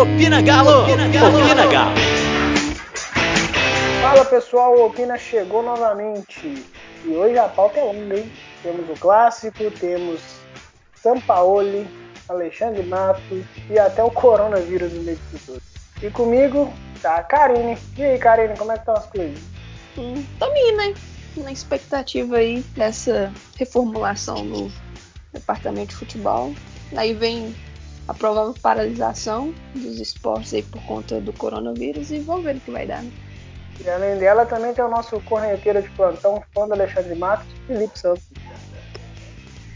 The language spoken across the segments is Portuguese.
Opina Galo! Opina Galo! Opina Galo! Fala pessoal, o Opina chegou novamente. E hoje a pauta é longa, hein? Temos o clássico, temos Sampaoli, Alexandre Matos e até o coronavírus no meio de tudo. E comigo tá a Karine. E aí, Karine, como é que estão as coisas? Hum, tamo indo, né? Na expectativa aí dessa reformulação no departamento de futebol. Aí vem a provável paralisação dos esportes aí por conta do coronavírus e vamos ver o que vai dar, né? E além dela também tem o nosso correnteiro de plantão, fã do Alexandre Matos, Felipe Santos.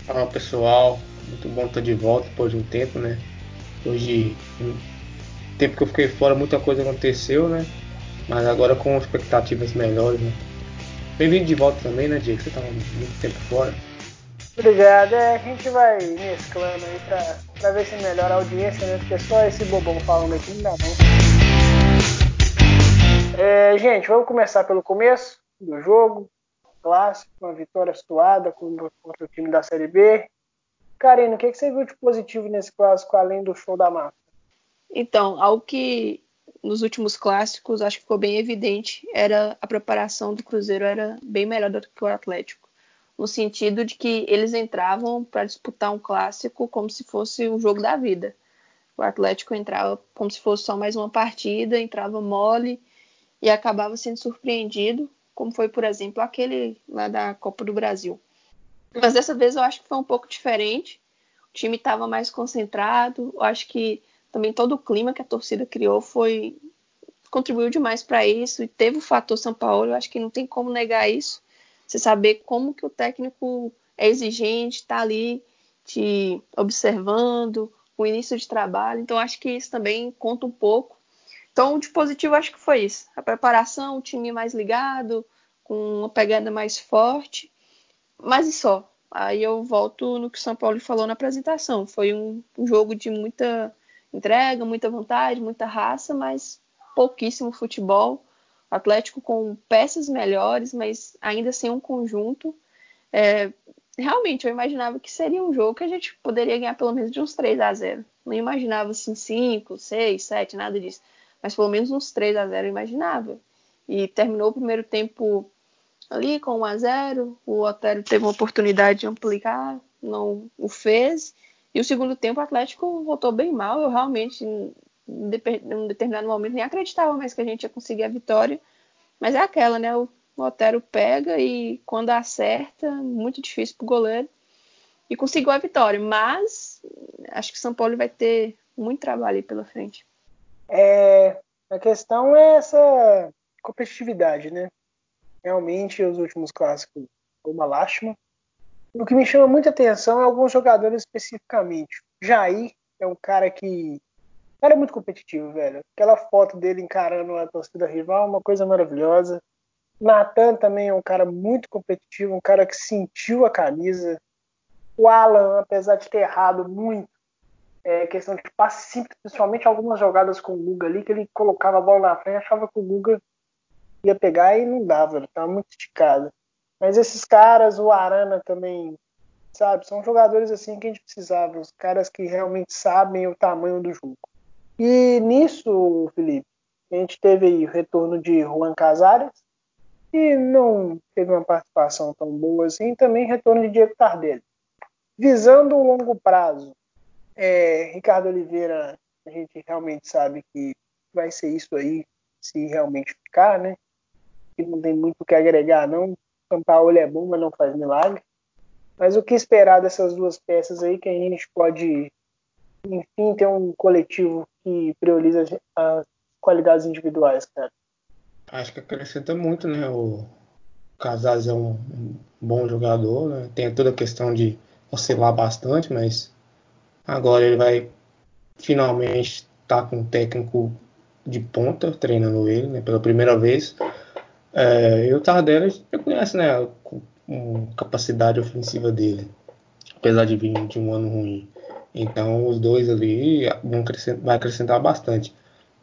Fala pessoal, muito bom estar de volta depois de um tempo, né? Hoje, um tempo que eu fiquei fora, muita coisa aconteceu, né? Mas agora com expectativas melhores, né? Bem-vindo de volta também, né, Diego? Você estava muito tempo fora. Obrigado, é, a gente vai mesclando aí pra, pra ver se melhora a audiência, né? Porque só esse bobão falando aqui não dá não. É, gente, vamos começar pelo começo do jogo. Clássico, uma vitória suada contra, o time da Série B. Karine, o que, que você viu de positivo nesse clássico, além do show da massa? Então, algo que nos últimos clássicos acho que ficou bem evidente era a preparação do Cruzeiro era bem melhor do que o Atlético no sentido de que eles entravam para disputar um clássico como se fosse um jogo da vida. O Atlético entrava como se fosse só mais uma partida, entrava mole e acabava sendo surpreendido, como foi, por exemplo, aquele lá da Copa do Brasil. Mas dessa vez eu acho que foi um pouco diferente. O time estava mais concentrado. Eu acho que também todo o clima que a torcida criou foi contribuiu demais para isso e teve o fator São Paulo. Eu acho que não tem como negar isso. Você saber como que o técnico é exigente, está ali te observando, o início de trabalho. Então, acho que isso também conta um pouco. Então, de positivo, acho que foi isso. A preparação, o time mais ligado, com uma pegada mais forte. Mas e só. Aí eu volto no que o São Paulo falou na apresentação. Foi um jogo de muita entrega, muita vontade, muita raça, mas pouquíssimo futebol. Atlético com peças melhores, mas ainda sem um conjunto. É, realmente, eu imaginava que seria um jogo que a gente poderia ganhar pelo menos de uns 3 a 0 Não imaginava assim 5, 6, 7, nada disso. Mas pelo menos uns 3 a 0 eu imaginava. E terminou o primeiro tempo ali com 1 a 0 O Otero teve uma oportunidade de ampliar, não o fez. E o segundo tempo o Atlético voltou bem mal. Eu realmente em um determinado momento nem acreditava mais que a gente ia conseguir a vitória. Mas é aquela, né? O Otero pega e quando acerta, muito difícil pro goleiro. E conseguiu a vitória. Mas acho que São Paulo vai ter muito trabalho aí pela frente. É, a questão é essa competitividade, né? Realmente, os últimos clássicos foi uma lástima. O que me chama muita atenção é alguns jogadores especificamente. Jair é um cara que cara é muito competitivo, velho. Aquela foto dele encarando a torcida rival é uma coisa maravilhosa. Natan também é um cara muito competitivo, um cara que sentiu a camisa. O Alan, apesar de ter errado muito, é questão de passe simples, principalmente algumas jogadas com o Guga ali, que ele colocava a bola na frente, achava que o Guga ia pegar e não dava, ele tava muito esticado. Mas esses caras, o Arana também, sabe, são jogadores assim que a gente precisava, os caras que realmente sabem o tamanho do jogo. E nisso, Felipe, a gente teve aí o retorno de Juan Casares, que não teve uma participação tão boa assim, e também retorno de Diego Tardelli. Visando o longo prazo, é, Ricardo Oliveira, a gente realmente sabe que vai ser isso aí, se realmente ficar, né? Que não tem muito o que agregar, não. São Paulo é bom, mas não faz milagre. Mas o que esperar dessas duas peças aí que a gente pode enfim, ter um coletivo que prioriza as qualidades individuais, cara. Acho que acrescenta muito, né? O Casares é um bom jogador, né? Tem toda a questão de oscilar bastante, mas agora ele vai finalmente estar tá com um técnico de ponta treinando ele, né? Pela primeira vez. É, e o Tardelli já conhece, né? A capacidade ofensiva dele, apesar de vir de um ano ruim. Então os dois ali vão acrescentar, vai acrescentar bastante.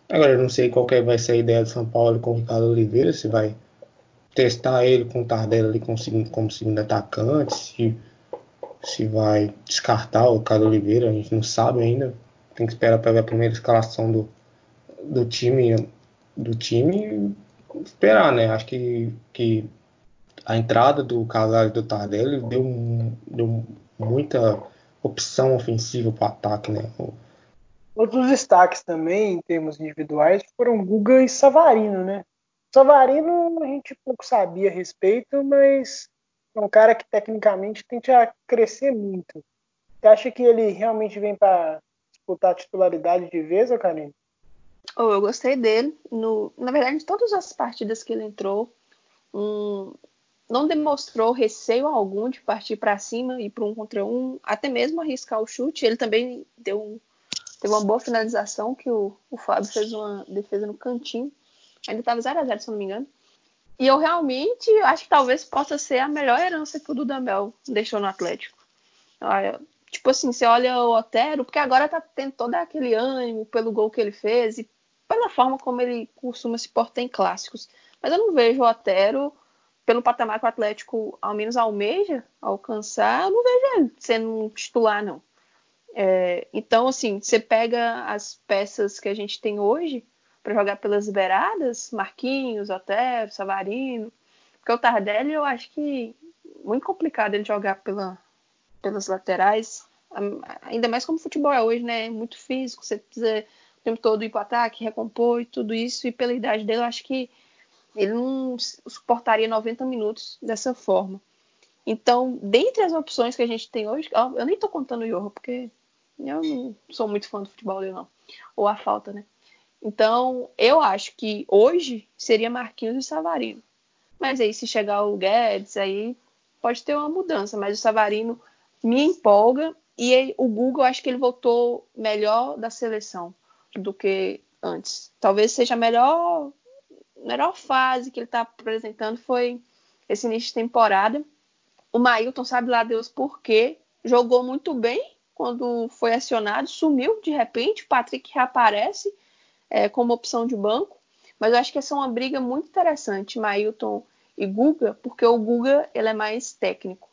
Agora eu não sei qual que vai ser a ideia do São Paulo com o Ricardo Oliveira, se vai testar ele com o Tardelli ali como segundo, como segundo atacante, se, se vai descartar o Ricardo Oliveira, a gente não sabe ainda. tem que esperar para ver a primeira escalação do, do time do time esperar, né? Acho que, que a entrada do Casares do Tardelli deu, deu muita opção ofensiva para o ataque, né? Outros destaques também, em termos individuais, foram Guga e Savarino, né? Savarino a gente pouco sabia a respeito, mas é um cara que tecnicamente tende a crescer muito. Você acha que ele realmente vem para disputar a titularidade de vez, ou Karine? Oh, eu gostei dele. No, na verdade, de todas as partidas que ele entrou, um, não demonstrou receio algum de partir para cima e para um contra um, até mesmo arriscar o chute. Ele também deu teve uma boa finalização que o, o Fábio fez uma defesa no cantinho. Ainda estava 0 a 0 se não me engano. E eu realmente acho que talvez possa ser a melhor herança que o Dudamel deixou no Atlético. Tipo assim, você olha o Otero, porque agora tá tendo todo aquele ânimo pelo gol que ele fez e pela forma como ele costuma se portar em clássicos. Mas eu não vejo o Otero, pelo patamar que o Atlético ao menos almeja alcançar, eu não vejo ele sendo um titular, não. É, então, assim, você pega as peças que a gente tem hoje para jogar pelas beiradas, Marquinhos, Otero, Savarino, porque o Tardelli eu acho que muito complicado ele jogar pela, pelas laterais, ainda mais como o futebol é hoje, né? Muito físico, você precisa o tempo todo ir para o ataque, recompor e tudo isso, e pela idade dele, eu acho que ele não suportaria 90 minutos dessa forma. Então, dentre as opções que a gente tem hoje, eu nem estou contando o Johan, porque eu não sou muito fã do futebol dele, não. Ou a falta, né? Então, eu acho que hoje seria Marquinhos e Savarino. Mas aí, se chegar o Guedes, aí pode ter uma mudança. Mas o Savarino me empolga. E ele, o Google, acho que ele voltou melhor da seleção do que antes. Talvez seja a melhor, melhor fase que ele está apresentando foi esse início de temporada. O Mailton, sabe lá Deus por quê, jogou muito bem quando foi acionado, sumiu de repente, o Patrick reaparece é, como opção de banco, mas eu acho que essa é uma briga muito interessante, Mailton e Guga, porque o Guga ele é mais técnico,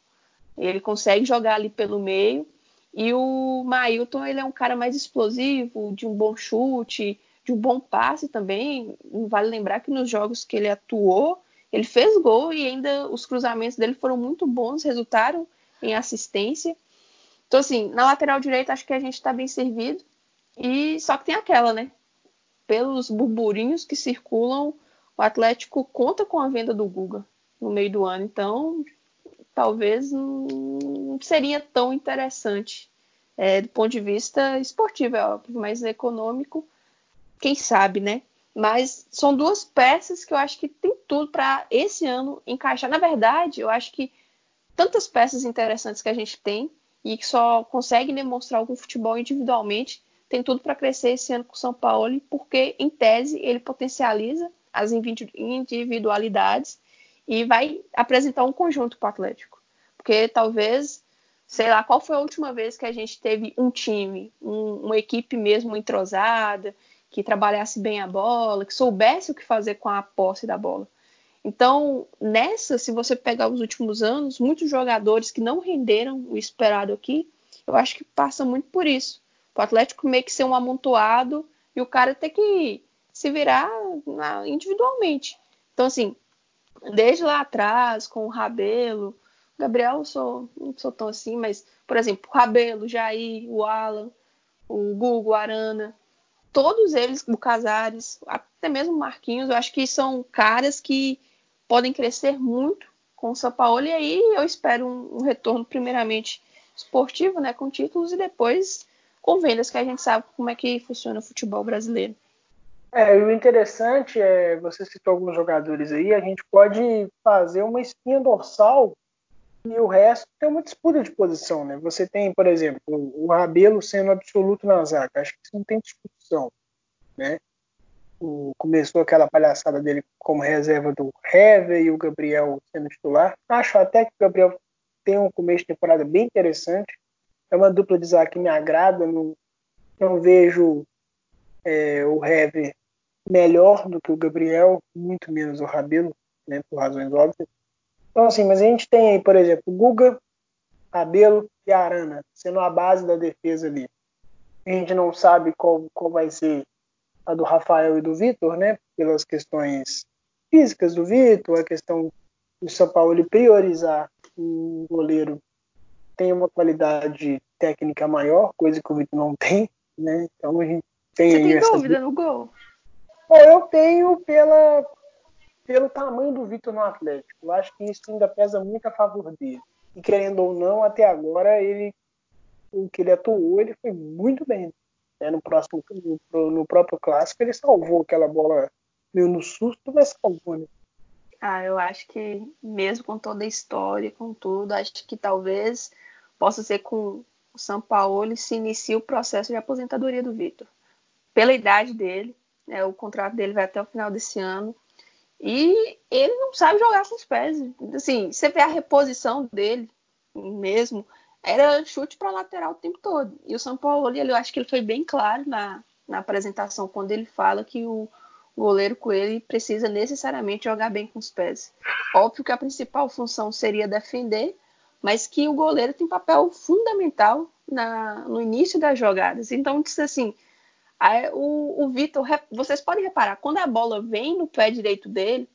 ele consegue jogar ali pelo meio, e o Mailton, ele é um cara mais explosivo, de um bom chute, de um bom passe também. Vale lembrar que nos jogos que ele atuou, ele fez gol e ainda os cruzamentos dele foram muito bons, resultaram em assistência. Então, assim, na lateral direita acho que a gente está bem servido. E só que tem aquela, né? Pelos burburinhos que circulam, o Atlético conta com a venda do Guga no meio do ano. Então, talvez não seria tão interessante é, do ponto de vista esportivo, é óbvio, mas econômico, quem sabe, né? Mas são duas peças que eu acho que tem tudo para esse ano encaixar. Na verdade, eu acho que tantas peças interessantes que a gente tem e que só conseguem demonstrar algum futebol individualmente, tem tudo para crescer esse ano com o São Paulo, porque, em tese, ele potencializa as individualidades e vai apresentar um conjunto para o Atlético. Porque talvez, sei lá, qual foi a última vez que a gente teve um time, um, uma equipe mesmo entrosada, que trabalhasse bem a bola, que soubesse o que fazer com a posse da bola. Então, nessa, se você pegar os últimos anos, muitos jogadores que não renderam o esperado aqui, eu acho que passa muito por isso. O Atlético meio que ser um amontoado e o cara ter que se virar individualmente. Então, assim, desde lá atrás, com o Rabelo, Gabriel, eu sou, não sou tão assim, mas, por exemplo, o Rabelo, Jair, o Alan, o Gugu, o Arana, todos eles, o Casares, até mesmo o Marquinhos, eu acho que são caras que podem crescer muito com o São Paulo, e aí eu espero um, um retorno, primeiramente, esportivo, né, com títulos, e depois com vendas, que a gente sabe como é que funciona o futebol brasileiro. É, e o interessante é, você citou alguns jogadores aí, a gente pode fazer uma espinha dorsal e o resto tem uma disputa de posição, né? Você tem, por exemplo, o Rabelo sendo absoluto na zaga, acho que isso não tem discussão, né? O, começou aquela palhaçada dele como reserva do Hever e o Gabriel sendo titular. Acho até que o Gabriel tem um começo de temporada bem interessante. É uma dupla de zaga que me agrada. Não, não vejo é, o Hever melhor do que o Gabriel, muito menos o Rabelo, né, por razões óbvias. Então, assim, mas a gente tem aí, por exemplo, Guga, Rabelo e Arana, sendo a base da defesa ali. A gente não sabe qual, qual vai ser a do Rafael e do Vitor, né? Pelas questões físicas do Vitor, a questão do São Paulo priorizar um goleiro tem uma qualidade técnica maior, coisa que o Vitor não tem, né? Então a gente tem Você aí tem dúvida no gol? Bom, eu tenho pela, pelo tamanho do Vitor no Atlético. Eu acho que isso ainda pesa muito a favor dele. E querendo ou não, até agora ele o que ele atuou, ele foi muito bem. Né? No próximo no, no próprio clássico ele salvou aquela bola meio no susto, mas salvou, né? Ah, eu acho que mesmo com toda a história, com tudo, acho que talvez possa ser com o São Paulo se inicia o processo de aposentadoria do Vitor. Pela idade dele, né, o contrato dele vai até o final desse ano. E ele não sabe jogar com os pés. Assim, você vê a reposição dele mesmo, era chute para lateral o tempo todo. E o São Paulo, eu acho que ele foi bem claro na, na apresentação quando ele fala que o, goleiro Coelho precisa necessariamente jogar bem com os pés. Óbvio que a principal função seria defender, mas que o goleiro tem papel fundamental na, no início das jogadas. Então, assim, a, o, o Vitor, vocês podem reparar, quando a bola vem no pé direito dele,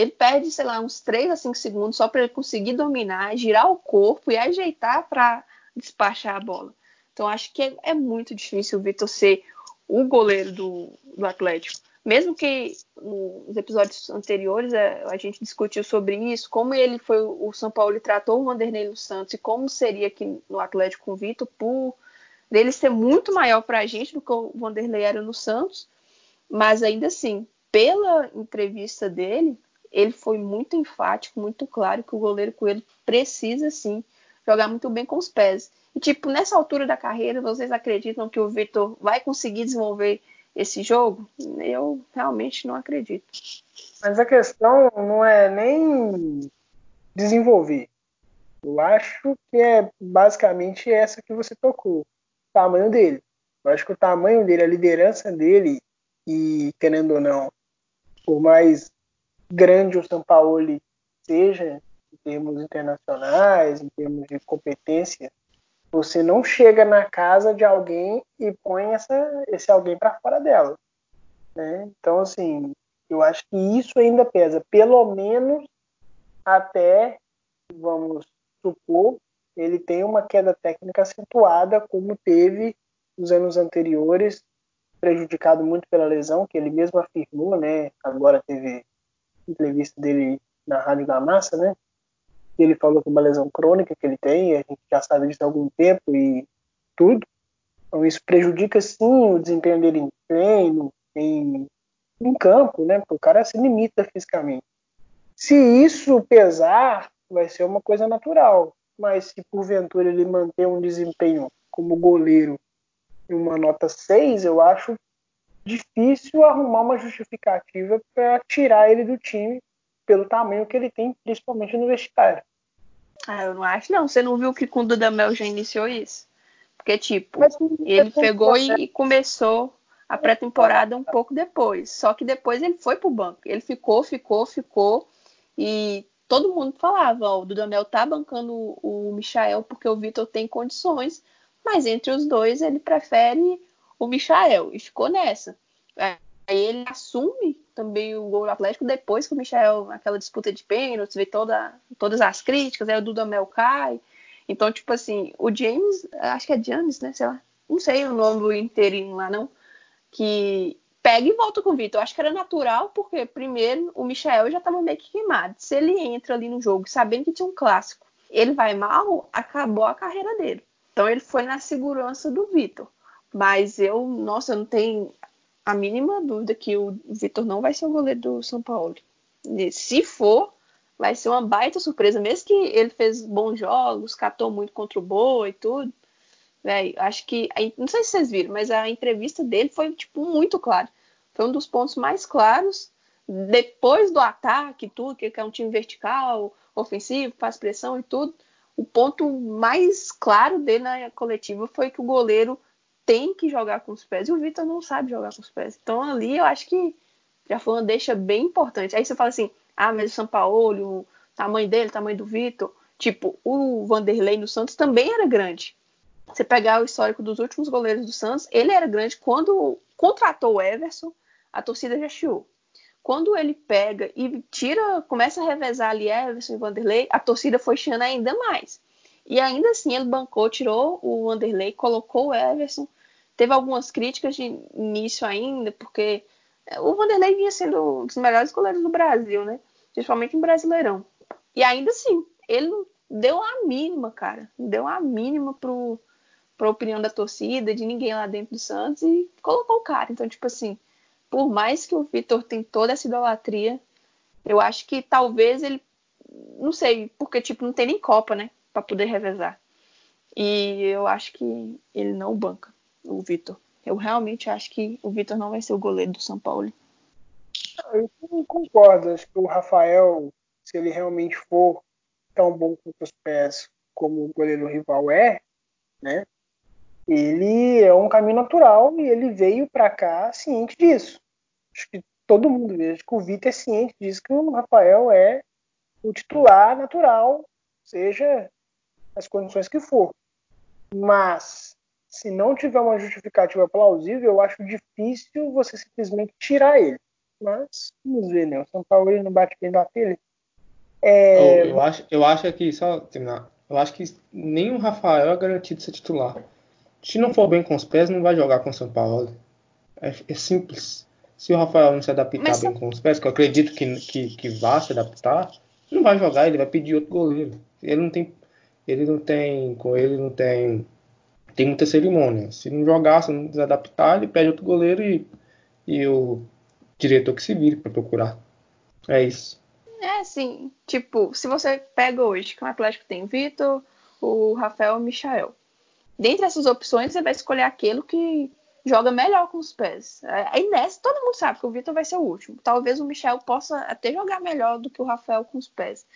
ele perde, sei lá, uns 3 a 5 segundos só para ele conseguir dominar, girar o corpo e ajeitar para despachar a bola. Então, acho que é, é muito difícil o Vitor ser o goleiro do, do Atlético mesmo que nos episódios anteriores a, é, a, gente discutiu sobre isso, como ele foi o São Paulo tratou o Vanderlei dos Santos e como seria aqui no Atlético com o Vitor, por dele ser muito maior para a gente do que o Vanderlei era no Santos, mas ainda assim, pela entrevista dele, ele foi muito enfático, muito claro que o goleiro Coelho precisa sim jogar muito bem com os pés. E tipo, nessa altura da carreira, vocês acreditam que o Vitor vai conseguir desenvolver esse jogo, eu realmente não acredito. Mas a questão não é nem desenvolver. Eu acho que é basicamente essa que você tocou. O tamanho dele. Eu acho que o tamanho dele, a liderança dele, e querendo ou não, por mais grande o São Paulo seja, em termos internacionais, em termos de competência, você não chega na casa de alguém e põe essa, esse alguém para fora dela. Né? Então, assim, eu acho que isso ainda pesa, pelo menos até, vamos supor, ele tem uma queda técnica acentuada, como teve nos anos anteriores, prejudicado muito pela lesão, que ele mesmo afirmou, né? Agora teve entrevista dele na Rádio da Massa, né? ele falou que é uma lesão crônica que ele tem, a gente já sabe disso há algum tempo e tudo. Então isso prejudica sim o desempenho dele em treino, em, em campo, né? Porque o cara se limita fisicamente. Se isso pesar, vai ser uma coisa natural. Mas se porventura ele manter um desempenho como goleiro em uma nota 6, eu acho difícil arrumar uma justificativa para tirar ele do time pelo tamanho que ele tem, principalmente no vestiário. Ah, eu não acho, não. Você não viu que com o Dudamel já iniciou isso? Porque, tipo, Mas, ele pegou e começou a pré-temporada um pouco depois. Só que depois ele foi pro banco. Ele ficou, ficou, ficou. E todo mundo falava, ó, o Dudamel tá bancando o, o Michael porque o Vitor tem condições. Mas entre os dois, ele prefere o Michael. E ficou nessa. Aí ele assume também o gol do Atlético depois que o Michel, aquela disputa de pênaltis, vê toda, todas as críticas, aí o Dudamel cai. Então, tipo assim, o James, acho que é James, né? Sei lá, não sei o nome do inteirinho lá, não. Que pega e volta com o Vitor. Acho que era natural, porque primeiro o Michel já estava meio que queimado. Se ele entra ali no jogo sabendo que tinha um clássico, ele vai mal, acabou a carreira dele. Então ele foi na segurança do Vitor. Mas eu, nossa, eu não tenho a mínima dúvida que o Vitor não vai ser o goleiro do São Paulo. Se for, vai ser uma baita surpresa. Mesmo que ele fez bons jogos, catou muito contra o Boa e tudo. Véio, acho que. Não sei se vocês viram, mas a entrevista dele foi tipo, muito clara. Foi um dos pontos mais claros. Depois do ataque tudo, que é um time vertical, ofensivo, faz pressão e tudo. O ponto mais claro dele na coletiva foi que o goleiro tem que jogar com os pés e o Vitor não sabe jogar com os pés. Então ali eu acho que já foi uma deixa bem importante. Aí você fala assim: ah, mas o São Paulo, o tamanho dele, o tamanho do Vitor. Tipo, o Vanderlei no Santos também era grande. você pegar o histórico dos últimos goleiros do Santos, ele era grande quando contratou o Everson, a torcida já chiou. Quando ele pega e tira, começa a revezar ali Everson e Vanderlei, a torcida foi chiando ainda mais. E ainda assim ele bancou, tirou o Vanderlei, colocou o Everson. Teve algumas críticas de início ainda, porque o Vanderlei vinha sendo um dos melhores goleiros do Brasil, né? Principalmente em Brasileirão. E ainda assim, ele deu a mínima, cara. Deu a mínima pro, pra opinião da torcida, de ninguém lá dentro do Santos e colocou o cara. Então, tipo assim, por mais que o Vitor tenha toda essa idolatria, eu acho que talvez ele. Não sei, porque, tipo, não tem nem Copa, né? Pra poder revezar. E eu acho que ele não banca o Vitor. Eu realmente acho que o Vitor não vai ser o goleiro do São Paulo. Eu concordo. Acho que o Rafael, se ele realmente for tão bom com os pés como o goleiro rival é, né? ele é um caminho natural e ele veio para cá ciente disso. Acho que todo mundo vê, que o Vitor é ciente disso, que o Rafael é o titular natural, seja as condições que for. Mas, se não tiver uma justificativa plausível, eu acho difícil você simplesmente tirar ele. Mas, vamos ver, né? O São Paulo ele não bate bem da telha. É... Eu, eu, acho, eu acho que, só terminar, eu acho que nem o Rafael é garantido ser titular. Se não for bem com os pés, não vai jogar com o São Paulo. É, é simples. Se o Rafael não se adaptar Mas bem com os pés, que eu acredito que, que, que vá se adaptar, não vai jogar, ele vai pedir outro goleiro. Ele não tem. Ele não tem. Com ele não tem. Tem muita cerimônia. Se não jogar, se não se adaptar, ele pede outro goleiro e, e o diretor que se vire para procurar. É isso. É, assim, tipo, se você pega hoje que o Atlético tem o Vitor, o Rafael e o Michael. Dentre essas opções, você vai escolher aquele que joga melhor com os pés. Aí nessa, todo mundo sabe que o Vitor vai ser o último. Talvez o Michel possa até jogar melhor do que o Rafael com os pés.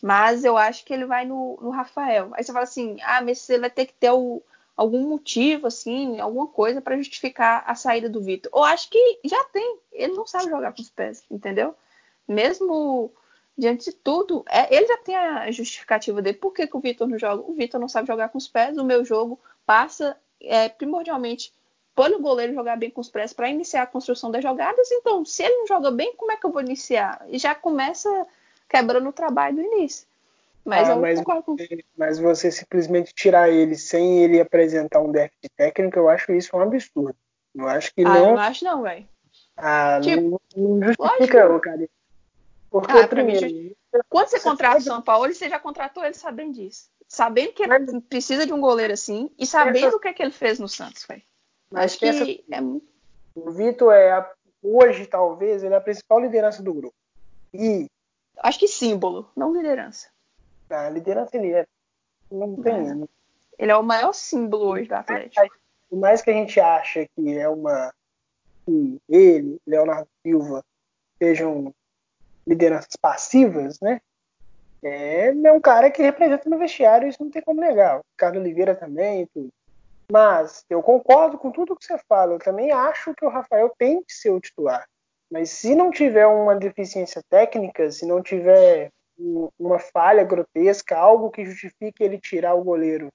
Mas eu acho que ele vai no, no Rafael. Aí você fala assim: ah, mas você vai ter que ter o, algum motivo, assim, alguma coisa para justificar a saída do Vitor. Eu acho que já tem. Ele não sabe jogar com os pés, entendeu? Mesmo diante de tudo, é, ele já tem a justificativa dele. Por que, que o Vitor não joga? O Vitor não sabe jogar com os pés. O meu jogo passa é, primordialmente pelo goleiro jogar bem com os pés para iniciar a construção das jogadas. Então, se ele não joga bem, como é que eu vou iniciar? E já começa quebrando o trabalho do início. Mas, ah, mas, você, mas, você simplesmente tirar ele sem ele apresentar um déficit técnico, eu acho isso um absurdo. Eu acho que ah, não. Eu não acho não, velho. Ah, tipo, não, não justifica, cara. Porque ah, primeiro, quando você, você contrata o São Paulo, você já contratou ele sabendo disso. Sabendo que mas, ele precisa de um goleiro assim e sabendo essa, o que é que ele fez no Santos, velho. Acho que essa, é O Vitor é a, hoje, talvez, ele é a principal liderança do grupo. E. Acho que símbolo, não liderança. A liderança ele é. Não tem. É. Ele é o maior símbolo hoje do Atlético. Por mais que a gente ache que é uma. que ele, Leonardo Silva, sejam lideranças passivas, né? É, é um cara que representa no vestiário, isso não tem como negar. O Ricardo Oliveira também, tudo. Mas eu concordo com tudo que você fala. Eu também acho que o Rafael tem que ser o titular. Mas se não tiver uma deficiência técnica, se não tiver uma falha grotesca, algo que justifique ele tirar o goleiro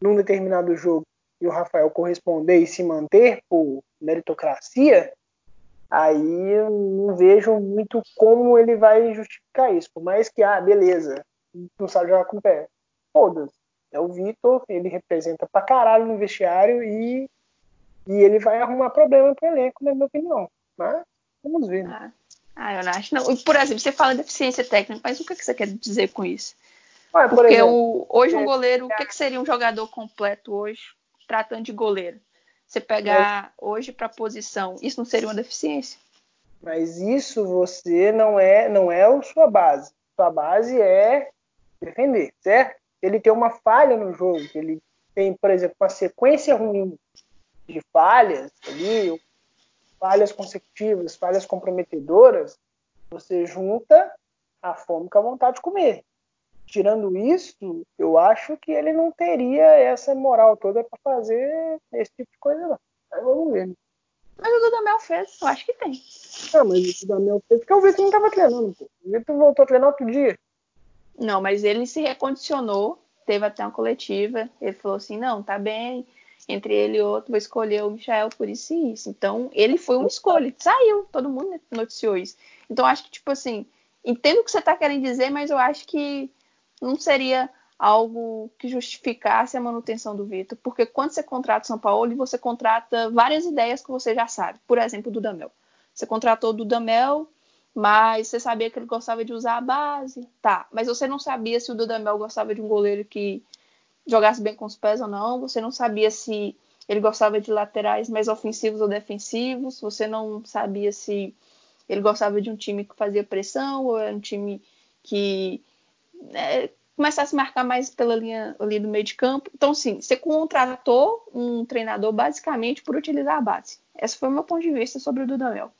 num determinado jogo e o Rafael corresponder e se manter por meritocracia, aí eu não vejo muito como ele vai justificar isso. Por mais que, ah, beleza, não sabe jogar com o pé. Foda-se. É o Vitor, ele representa pra caralho no vestiário e, e ele vai arrumar problema pro elenco, na minha opinião. Mas vamos ver. Né? Ah, eu não acho não. Por exemplo, você fala de deficiência técnica, mas o que, você quer dizer com isso? Por Porque exemplo, o, hoje um é, goleiro, o que, que seria um jogador completo hoje, tratando de goleiro? Você pegar mas, hoje para posição, isso não seria uma deficiência? Mas isso você não é, não é a sua base. Sua base é defender, certo? Ele tem uma falha no jogo, ele tem, por exemplo, uma sequência ruim de falhas ali, falhas consecutivas, falhas comprometedoras, você junta a fome com a vontade de comer. Tirando isso, eu acho que ele não teria essa moral toda para fazer esse tipo de coisa, não. Aí vamos ver. Né? Mas o Dudamel fez, eu acho que tem. Não, mas o Dudamel fez porque o Vitor não estava treinando, pô. O Vitor voltou a treinar outro dia. Não, mas ele se recondicionou teve até uma coletiva, ele falou assim, não, tá bem, entre ele e outro, vou escolher o Michel por isso e isso. Então, ele foi uma escolha, saiu, todo mundo noticiou isso. Então, acho que, tipo assim, entendo o que você tá querendo dizer, mas eu acho que não seria algo que justificasse a manutenção do Vitor, porque quando você contrata o São Paulo, você contrata várias ideias que você já sabe. Por exemplo, o Dudamel. Você contratou o Dudamel, mas você sabia que ele gostava de usar a base, tá? Mas você não sabia se o Dudamel gostava de um goleiro que jogasse bem com os pés ou não. Você não sabia se ele gostava de laterais mais ofensivos ou defensivos. Você não sabia se ele gostava de um time que fazia pressão ou era um time que né, começasse a marcar mais pela linha ali do meio de campo. Então, sim, você contratou um treinador basicamente por utilizar a base. Esse foi o meu ponto de vista sobre o Dudamel.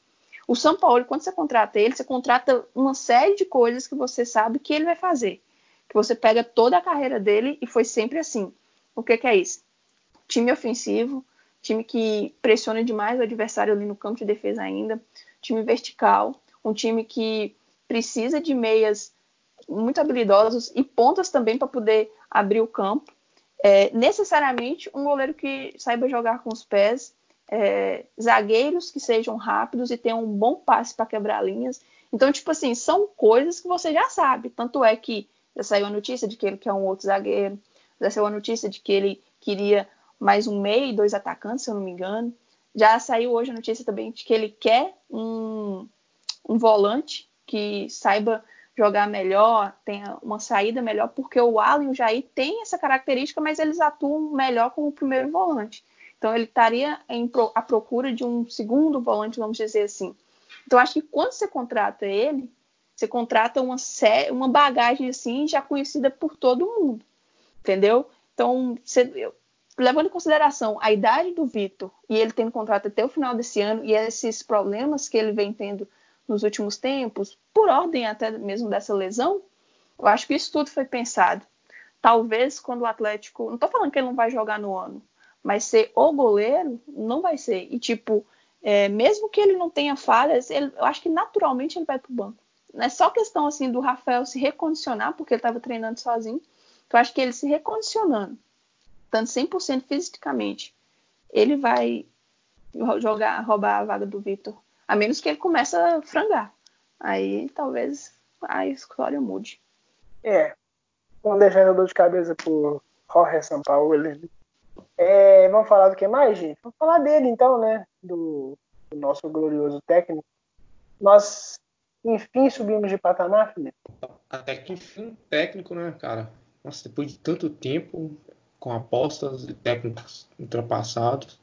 O São Paulo, quando você contrata ele, você contrata uma série de coisas que você sabe que ele vai fazer. Que você pega toda a carreira dele e foi sempre assim. O que, que é isso? Time ofensivo, time que pressiona demais o adversário ali no campo de defesa ainda, time vertical, um time que precisa de meias muito habilidosos e pontas também para poder abrir o campo. É, necessariamente um goleiro que saiba jogar com os pés, é, zagueiros que sejam rápidos e tenham um bom passe para quebrar linhas. Então, tipo assim, são coisas que você já sabe. Tanto é que já saiu a notícia de que ele quer um outro zagueiro, já saiu a notícia de que ele queria mais um meio e dois atacantes, se eu não me engano. Já saiu hoje a notícia também de que ele quer um, um volante que saiba jogar melhor, tenha uma saída melhor, porque o Alan e o Jair têm essa característica, mas eles atuam melhor como primeiro volante. Então ele estaria em pro, à procura de um segundo volante, vamos dizer assim. Então acho que quando você contrata ele, você contrata uma, uma bagagem assim já conhecida por todo mundo, entendeu? Então, você, levando em consideração a idade do Vitor e ele tendo contrato até o final desse ano e esses problemas que ele vem tendo nos últimos tempos, por ordem até mesmo dessa lesão, eu acho que isso tudo foi pensado. Talvez quando o Atlético. Não estou falando que ele não vai jogar no ano, mas ser o goleiro, não vai ser. E, tipo, é, mesmo que ele não tenha falhas, ele, eu acho que naturalmente ele vai para o banco. É só questão assim do Rafael se recondicionar, porque ele estava treinando sozinho. Então, eu acho que ele se recondicionando, estando 100% fisicamente, ele vai jogar, roubar a vaga do Vitor a menos que ele comece a frangar. Aí talvez a história mude. É. Vamos deixar a dor de cabeça por Jorge Sampaoli. É, vamos falar do que mais, gente? Vamos falar dele então, né? Do, do nosso glorioso técnico. Nós, enfim, subimos de patamar, Felipe. Até que enfim, técnico, né, cara? Nossa, depois de tanto tempo, com apostas de técnicos ultrapassados,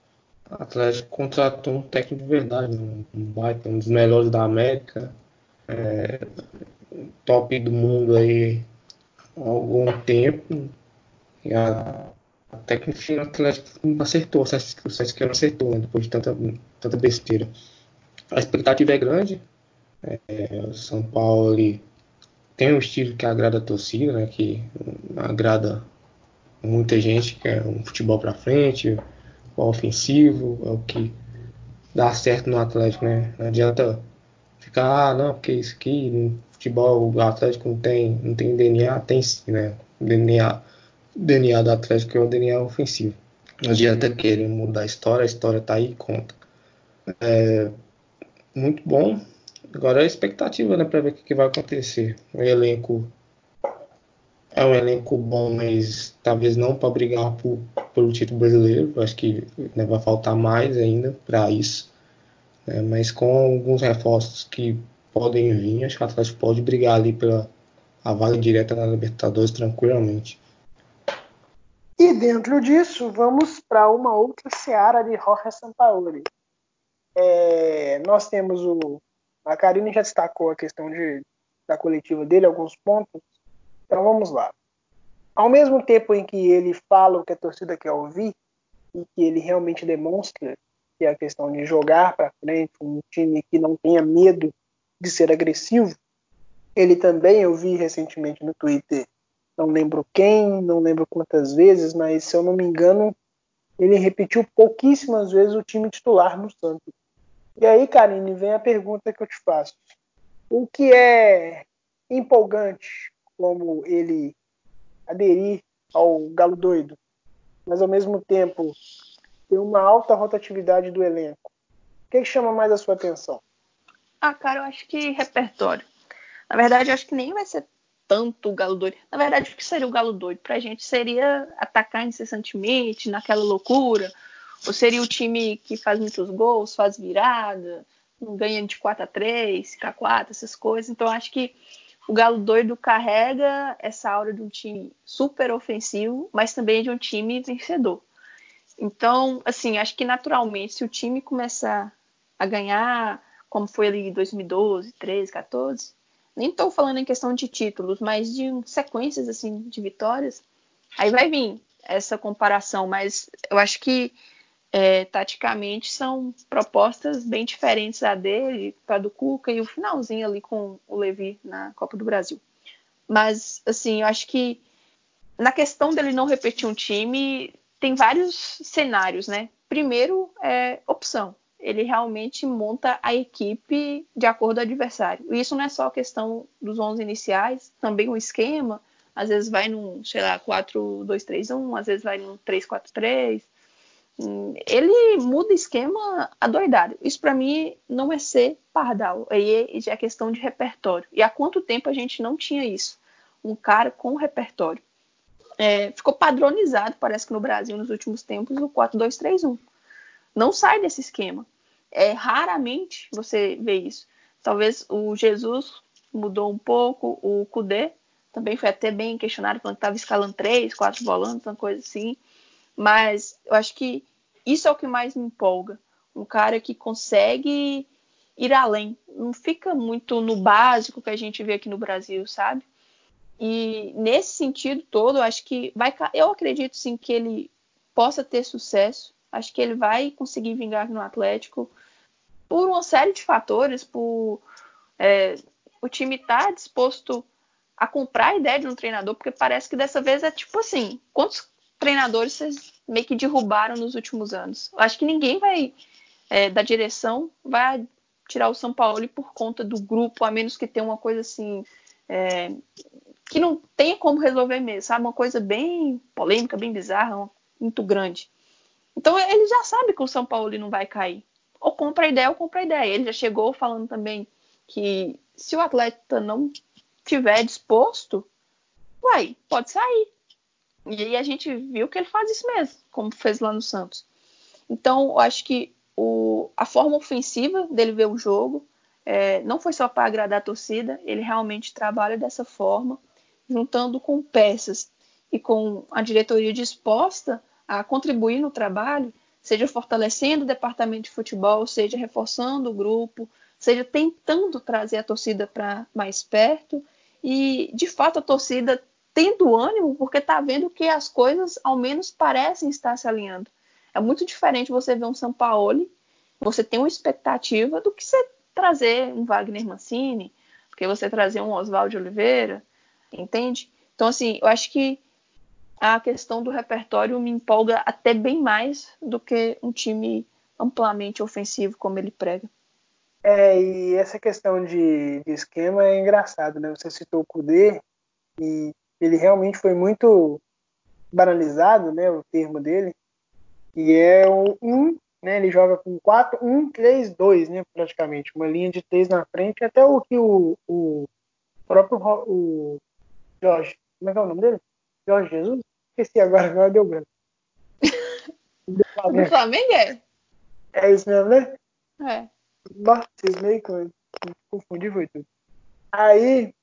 o Atlético contratou um técnico de verdade, um, baita, um dos melhores da América, é, top do mundo aí há algum tempo. E a, até que enfim o Atlético acertou, o Sesc não acertou, né, depois de tanta, tanta besteira. A expectativa é grande. É, o São Paulo tem um estilo que agrada a torcida, né, que agrada muita gente, que é um futebol para frente, o ofensivo, é o que dá certo no Atlético, né? Não adianta ficar, ah, não, porque isso aqui no futebol o Atlético não tem, não tem DNA, tem sim, né? DNA, DNA do Atlético é o DNA ofensivo. Não adianta querer mudar a história, a história tá aí e conta. É, muito bom. Agora é expectativa, né, para ver o que vai acontecer. O elenco é um elenco bom, mas talvez não para brigar por, pelo título brasileiro. Acho que né, vai faltar mais ainda para isso. Né, mas com alguns reforços que podem vir, acho que o Atlético pode brigar ali pela a vaga direta na Libertadores tranquilamente. E dentro disso, vamos para uma outra seara de Jorge Sampaoli. É, nós temos o. A Karine já destacou a questão de, da coletiva dele, alguns pontos. Então vamos lá. Ao mesmo tempo em que ele fala o que a torcida quer ouvir e que ele realmente demonstra que é a questão de jogar para frente, um time que não tenha medo de ser agressivo, ele também eu vi recentemente no Twitter, não lembro quem, não lembro quantas vezes, mas se eu não me engano, ele repetiu pouquíssimas vezes o time titular no Santos. E aí, Karine, vem a pergunta que eu te faço. O que é empolgante como ele aderir ao Galo doido, mas ao mesmo tempo ter uma alta rotatividade do elenco, o que, que chama mais a sua atenção? Ah, cara, eu acho que repertório. Na verdade, eu acho que nem vai ser tanto o Galo doido. Na verdade, o que seria o Galo doido? Pra gente seria atacar incessantemente, naquela loucura. Ou seria o time que faz muitos gols, faz virada, ganha de 4 a 3 5x4, essas coisas. Então, acho que o Galo doido carrega essa aura de um time super ofensivo, mas também de um time vencedor. Então, assim, acho que naturalmente, se o time começar a ganhar, como foi ali em 2012, 13, 14, nem estou falando em questão de títulos, mas de sequências assim de vitórias, aí vai vir essa comparação, mas eu acho que é, taticamente são propostas bem diferentes a dele, para do Cuca e o finalzinho ali com o Levi na Copa do Brasil. Mas assim, eu acho que na questão dele não repetir um time, tem vários cenários, né? Primeiro é opção ele realmente monta a equipe de acordo com o adversário. E isso não é só a questão dos 11 iniciais, também o esquema, às vezes vai num, sei lá, 4-2-3-1, às vezes vai num 3-4-3. Ele muda esquema adoidado. Isso para mim não é ser pardal, aí é questão de repertório. E há quanto tempo a gente não tinha isso? Um cara com repertório. É, ficou padronizado, parece que no Brasil, nos últimos tempos, o 4-2-3-1 não sai desse esquema. É, raramente você vê isso. Talvez o Jesus mudou um pouco, o Kudê também foi até bem questionado, falando que estava escalando três, quatro volantes, uma coisa assim. Mas eu acho que isso é o que mais me empolga. Um cara que consegue ir além. Não fica muito no básico que a gente vê aqui no Brasil, sabe? E nesse sentido todo, eu acho que vai. Eu acredito sim que ele possa ter sucesso Acho que ele vai conseguir vingar no Atlético por uma série de fatores, por é, o time estar tá disposto a comprar a ideia de um treinador, porque parece que dessa vez é tipo assim, quantos treinadores vocês meio que derrubaram nos últimos anos? Eu acho que ninguém vai é, da direção vai tirar o São Paulo por conta do grupo, a menos que tenha uma coisa assim é, que não tenha como resolver mesmo, sabe? Uma coisa bem polêmica, bem bizarra, muito grande. Então ele já sabe que o São Paulo não vai cair. Ou compra a ideia ou compra a ideia. Ele já chegou falando também que se o atleta não tiver disposto, uai, pode sair. E aí a gente viu que ele faz isso mesmo, como fez lá no Santos. Então, eu acho que o, a forma ofensiva dele ver o jogo é, não foi só para agradar a torcida, ele realmente trabalha dessa forma, juntando com peças e com a diretoria disposta a contribuir no trabalho, seja fortalecendo o departamento de futebol, seja reforçando o grupo, seja tentando trazer a torcida para mais perto e, de fato, a torcida tendo ânimo porque está vendo que as coisas, ao menos, parecem estar se alinhando. É muito diferente você ver um São Paulo, você tem uma expectativa do que você trazer um Wagner Mancini, do que você trazer um Oswaldo Oliveira, entende? Então, assim, eu acho que a questão do repertório me empolga até bem mais do que um time amplamente ofensivo como ele prega. É, e essa questão de, de esquema é engraçado, né? Você citou o Kudê e ele realmente foi muito banalizado, né, o termo dele. E é o 1, né, ele joga com 4, 1, 3, 2, né, praticamente. Uma linha de 3 na frente, até o que o, o próprio o Jorge, como é que é o nome dele? Jorge Jesus? Esqueci agora, agora deu branco. Do Flamengo. do Flamengo é? É isso mesmo, né? É. Nossa, meio que confundi foi tudo. Aí,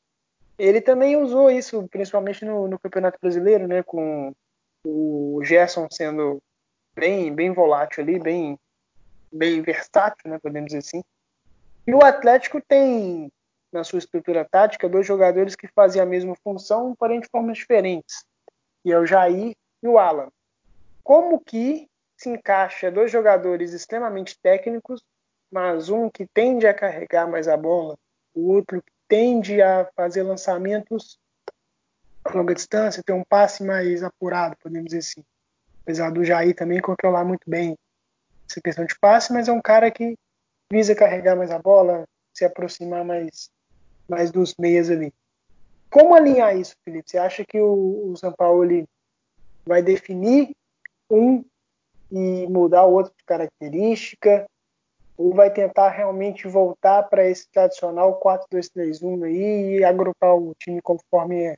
ele também usou isso, principalmente no, no Campeonato Brasileiro, né? Com o Gerson sendo bem, bem volátil ali, bem, bem versátil, né? Podemos dizer assim. E o Atlético tem, na sua estrutura tática, dois jogadores que fazem a mesma função, porém de formas diferentes e é o Jair e o Alan. Como que se encaixa dois jogadores extremamente técnicos, mas um que tende a carregar mais a bola, o outro que tende a fazer lançamentos a longa distância, ter um passe mais apurado, podemos dizer assim. Apesar do Jair também controlar muito bem essa questão de passe, mas é um cara que visa carregar mais a bola, se aproximar mais, mais dos meias ali. Como alinhar isso, Felipe? Você acha que o, o São Paulo vai definir um e mudar o outro de característica? Ou vai tentar realmente voltar para esse tradicional 4-2-3-1 aí e agrupar o time conforme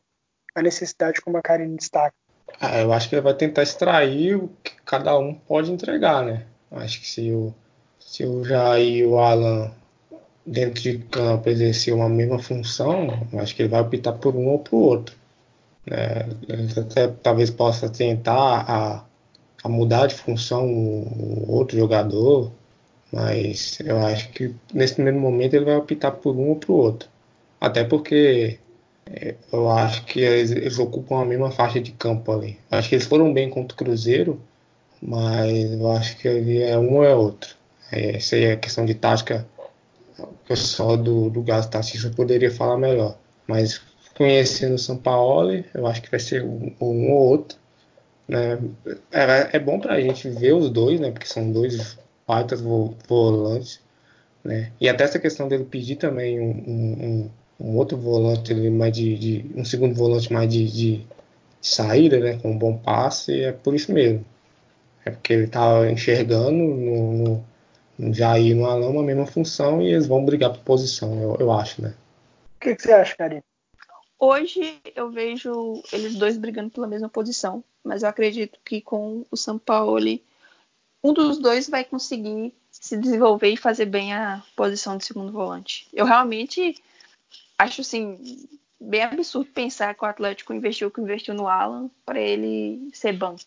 a necessidade, como a Karine destaca? Ah, eu acho que ele vai tentar extrair o que cada um pode entregar, né? Acho que se o, se o Jair e o Alan dentro de campo exercer uma mesma função, acho que ele vai optar por um ou por outro. Né? Ele até talvez possa tentar a, a mudar de função o, o outro jogador, mas eu acho que nesse primeiro momento ele vai optar por um ou por outro. Até porque é, eu acho que eles, eles, ocupam a mesma faixa de campo ali. Eu acho que eles foram bem contra o Cruzeiro, mas eu acho que ele é um ou é outro. É, essa aí é questão de tática. O pessoal do, do Gás Taxista poderia falar melhor. Mas conhecendo o São Paulo, eu acho que vai ser um, um ou outro. Né? É, é bom para a gente ver os dois, né? Porque são dois baitas volantes. Né? E até essa questão dele pedir também um, um um outro volante ali mais de, de, um segundo volante mais de, de, saída, né, com um bom passe, é por isso mesmo. É porque ele tá enxergando no, no, no Jair no Alão a mesma função e eles vão brigar por posição, eu, eu acho, né? O que, que você acha, Karine? Hoje eu vejo eles dois brigando pela mesma posição, mas eu acredito que com o São Paulo um dos dois vai conseguir se desenvolver e fazer bem a posição de segundo volante. Eu realmente acho assim bem absurdo pensar que o Atlético investiu o que investiu no Alan para ele ser banco.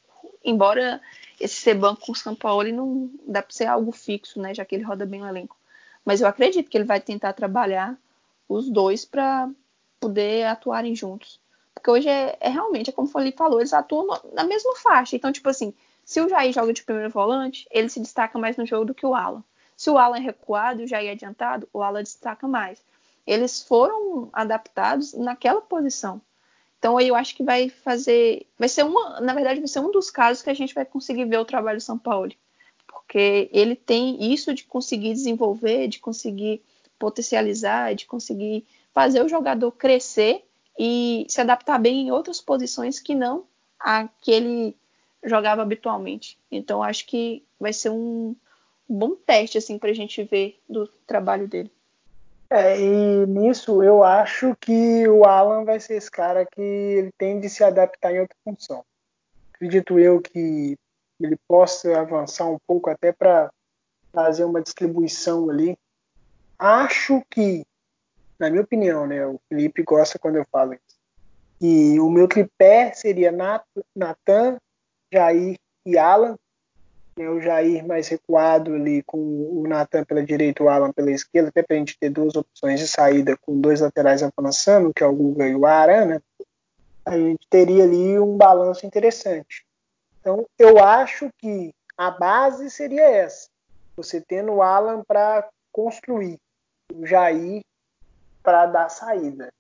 Embora esse ser banco com o São Paulo não dá para ser algo fixo, né, já que ele roda bem o elenco. Mas eu acredito que ele vai tentar trabalhar os dois para poder atuarem juntos. Porque hoje é, é realmente, é como o Felipe falou, eles atuam na mesma faixa. Então, tipo assim, se o Jair joga de primeiro volante, ele se destaca mais no jogo do que o Alan. Se o Alan é recuado e o Jair é adiantado, o Alan destaca mais eles foram adaptados naquela posição. Então eu acho que vai fazer, vai ser uma, na verdade vai ser um dos casos que a gente vai conseguir ver o trabalho do São Paulo, porque ele tem isso de conseguir desenvolver, de conseguir potencializar, de conseguir fazer o jogador crescer e se adaptar bem em outras posições que não a que ele jogava habitualmente. Então acho que vai ser um bom teste assim para a gente ver do trabalho dele. É, e nisso eu acho que o Alan vai ser esse cara que ele tem de se adaptar em outra função. Acredito eu que ele possa avançar um pouco até para fazer uma distribuição ali. Acho que, na minha opinião, né, o Felipe gosta quando eu falo isso. E o meu tripé seria Natan, Jair e Alan né, o Jair mais recuado ali com o Nathan pela direita, o Alan pela esquerda, até para a gente ter duas opções de saída com dois laterais avançando, que é o Guga e o Arana, a gente teria ali um balanço interessante. Então, eu acho que a base seria essa. Você tendo o Alan para construir, o Jair para dar saída.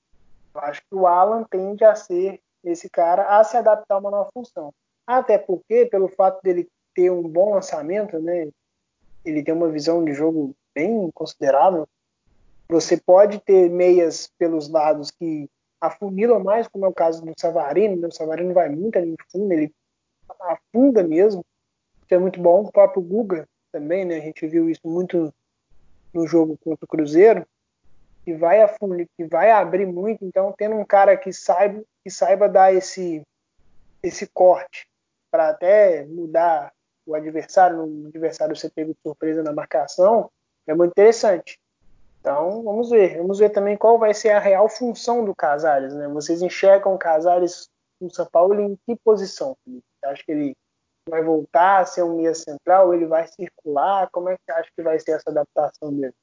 Eu acho que o Alan tende a ser esse cara a se adaptar a uma nova função. Até porque, pelo fato dele ter um bom lançamento, né? Ele tem uma visão de jogo bem considerável. Você pode ter meias pelos lados que afunilam mais, como é o caso do Savarino. Né? O Savarino vai muito ali no fundo, ele afunda mesmo. Isso é muito bom. O próprio Guga também, né? A gente viu isso muito no jogo contra o Cruzeiro, que vai afundir, que vai abrir muito. Então, tendo um cara que saiba, que saiba dar esse esse corte para até mudar o adversário, o adversário ser pego de surpresa na marcação, é muito interessante. Então, vamos ver. Vamos ver também qual vai ser a real função do Casares. Né? Vocês enxergam o Casares no São Paulo em que posição, Felipe? Acho que ele vai voltar a ser um meia central? Ele vai circular? Como é que acha que vai ser essa adaptação dele?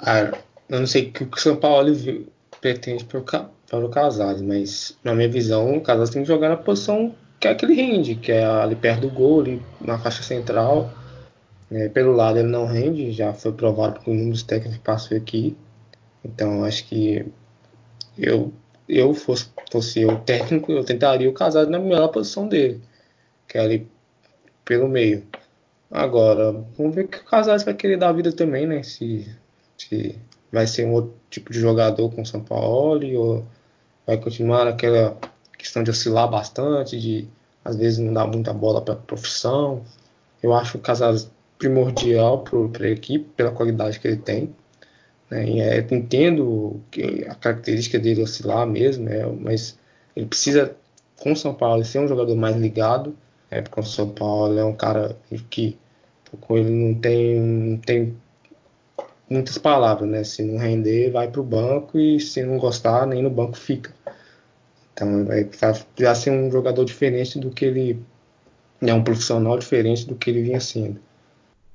Ah, eu não sei o que o São Paulo pretende para o Casares, mas na minha visão, o Casares tem que jogar na posição que é que ele rende, que é ali perto do gol, ali na faixa central. É, pelo lado ele não rende, já foi provado por um dos técnicos que passou aqui. Então acho que eu, eu fosse, fosse o técnico, eu tentaria o Casares na melhor posição dele, que é ali pelo meio. Agora, vamos ver o que o Casares vai querer dar vida também, né? Se, se vai ser um outro tipo de jogador com o São Paulo ou vai continuar naquela questão de oscilar bastante, de às vezes não dar muita bola para a profissão. Eu acho o Casares primordial para a equipe, pela qualidade que ele tem. Né? E, é, entendo que a característica dele oscilar mesmo, né? mas ele precisa, com o São Paulo, ser um jogador mais ligado, né? porque o São Paulo é um cara que com ele não tem, não tem muitas palavras, né? Se não render, vai para o banco e se não gostar, nem no banco fica. Então vai precisar ser um jogador diferente do que ele é um profissional diferente do que ele vinha sendo.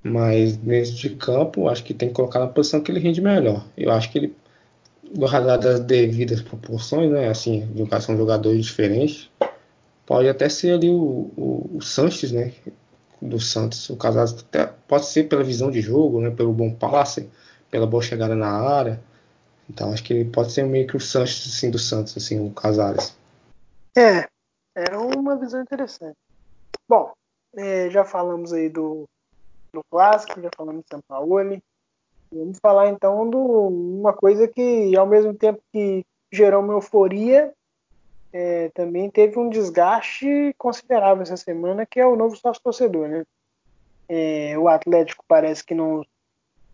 Mas dentro de campo, acho que tem que colocar na posição que ele rende melhor. Eu acho que ele, das devidas proporções, né? Assim, são jogadores diferentes. Pode até ser ali o, o, o Sanches, né? Do Santos. O Casares até pode ser pela visão de jogo, né? Pelo bom passe, pela boa chegada na área. Então acho que ele pode ser meio que o Sanches assim, do Santos, assim, o Casares. É, é uma visão interessante. Bom, é, já falamos aí do no clássico, já falamos de São Paulo. Vamos falar então de uma coisa que, ao mesmo tempo que gerou uma euforia, é, também teve um desgaste considerável essa semana, que é o novo sócio torcedor. Né? É, o Atlético parece que não,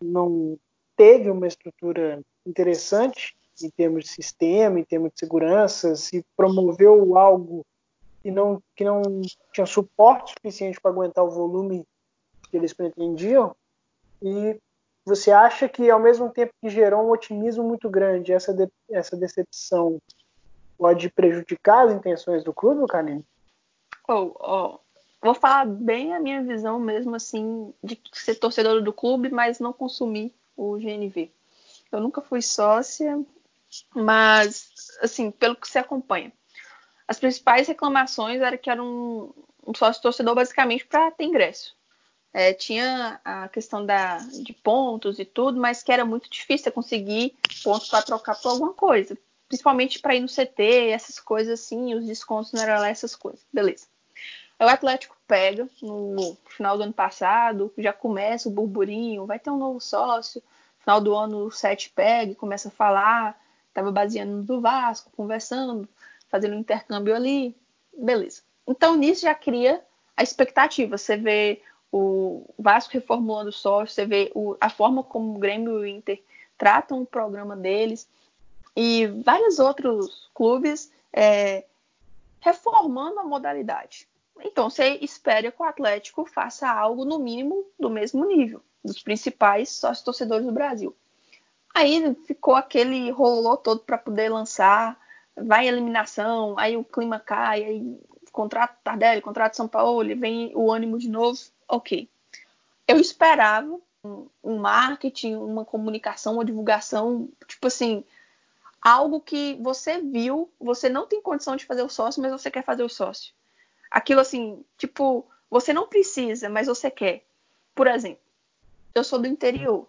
não teve uma estrutura interessante em termos de sistema, em termos de segurança, se promoveu algo que não, que não tinha suporte suficiente para aguentar o volume que eles pretendiam. E você acha que, ao mesmo tempo que gerou um otimismo muito grande, essa, de, essa decepção pode prejudicar as intenções do clube, Karine? Oh, oh, vou falar bem a minha visão mesmo, assim, de ser torcedor do clube, mas não consumir o GNV. Eu nunca fui sócia, mas, assim, pelo que se acompanha. As principais reclamações era que era um, um sócio torcedor basicamente para ter ingresso. É, tinha a questão da, de pontos e tudo, mas que era muito difícil conseguir pontos para trocar por alguma coisa. Principalmente para ir no CT, essas coisas assim, os descontos não eram lá essas coisas. Beleza. Aí o Atlético pega no final do ano passado, já começa o burburinho, vai ter um novo sócio. Final do ano o Sete pega e começa a falar, estava baseando no Vasco, conversando, fazendo um intercâmbio ali. Beleza. Então nisso já cria a expectativa. Você vê o Vasco reformulando sócio, você vê o, a forma como o Grêmio e o Inter tratam o programa deles e vários outros clubes é, reformando a modalidade. Então você espera que o Atlético faça algo no mínimo do mesmo nível dos principais sócios torcedores do Brasil. Aí ficou aquele rolô todo para poder lançar, vai eliminação, aí o clima cai, aí contrato Tardelli, contrato São Paulo, vem o ânimo de novo ok. Eu esperava um marketing, uma comunicação, uma divulgação, tipo assim, algo que você viu, você não tem condição de fazer o sócio, mas você quer fazer o sócio. Aquilo assim, tipo, você não precisa, mas você quer. Por exemplo, eu sou do interior.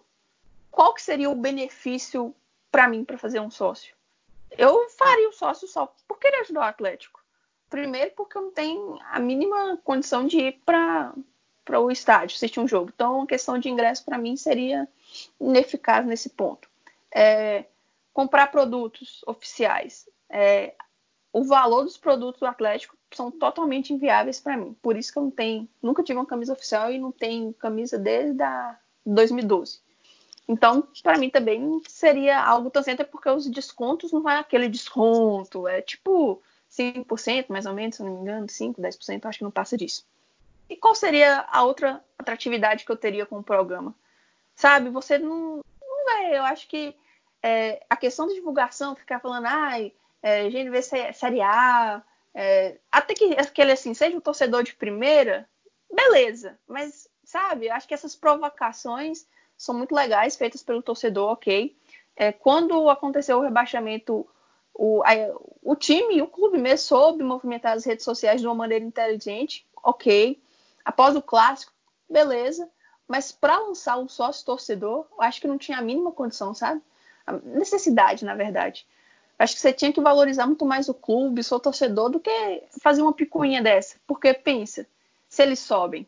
Qual que seria o benefício para mim para fazer um sócio? Eu faria o sócio só por querer ajudar o Atlético. Primeiro porque eu não tenho a mínima condição de ir para para o estádio assistir um jogo. Então, a questão de ingresso para mim seria ineficaz nesse ponto. É, comprar produtos oficiais. É, o valor dos produtos do Atlético são totalmente inviáveis para mim. Por isso que eu não tenho, nunca tive uma camisa oficial e não tenho camisa desde a 2012. Então, para mim também seria algo tão certo, porque os descontos não é aquele desconto, é tipo 5%, mais ou menos, se não me engano, 5, 10%, acho que não passa disso. E qual seria a outra atratividade que eu teria com o programa? Sabe, você não, não vê. Eu acho que é, a questão de divulgação, ficar falando, ai, é, GNV Série A, é, até que aquele assim, seja um torcedor de primeira, beleza. Mas, sabe, acho que essas provocações são muito legais, feitas pelo torcedor, ok. É, quando aconteceu o rebaixamento, o, a, o time o clube mesmo soube movimentar as redes sociais de uma maneira inteligente, ok. Após o clássico, beleza. Mas para lançar um sócio torcedor, eu acho que não tinha a mínima condição, sabe? A necessidade, na verdade. Acho que você tinha que valorizar muito mais o clube, seu torcedor, do que fazer uma picuinha dessa. Porque pensa, se eles sobem,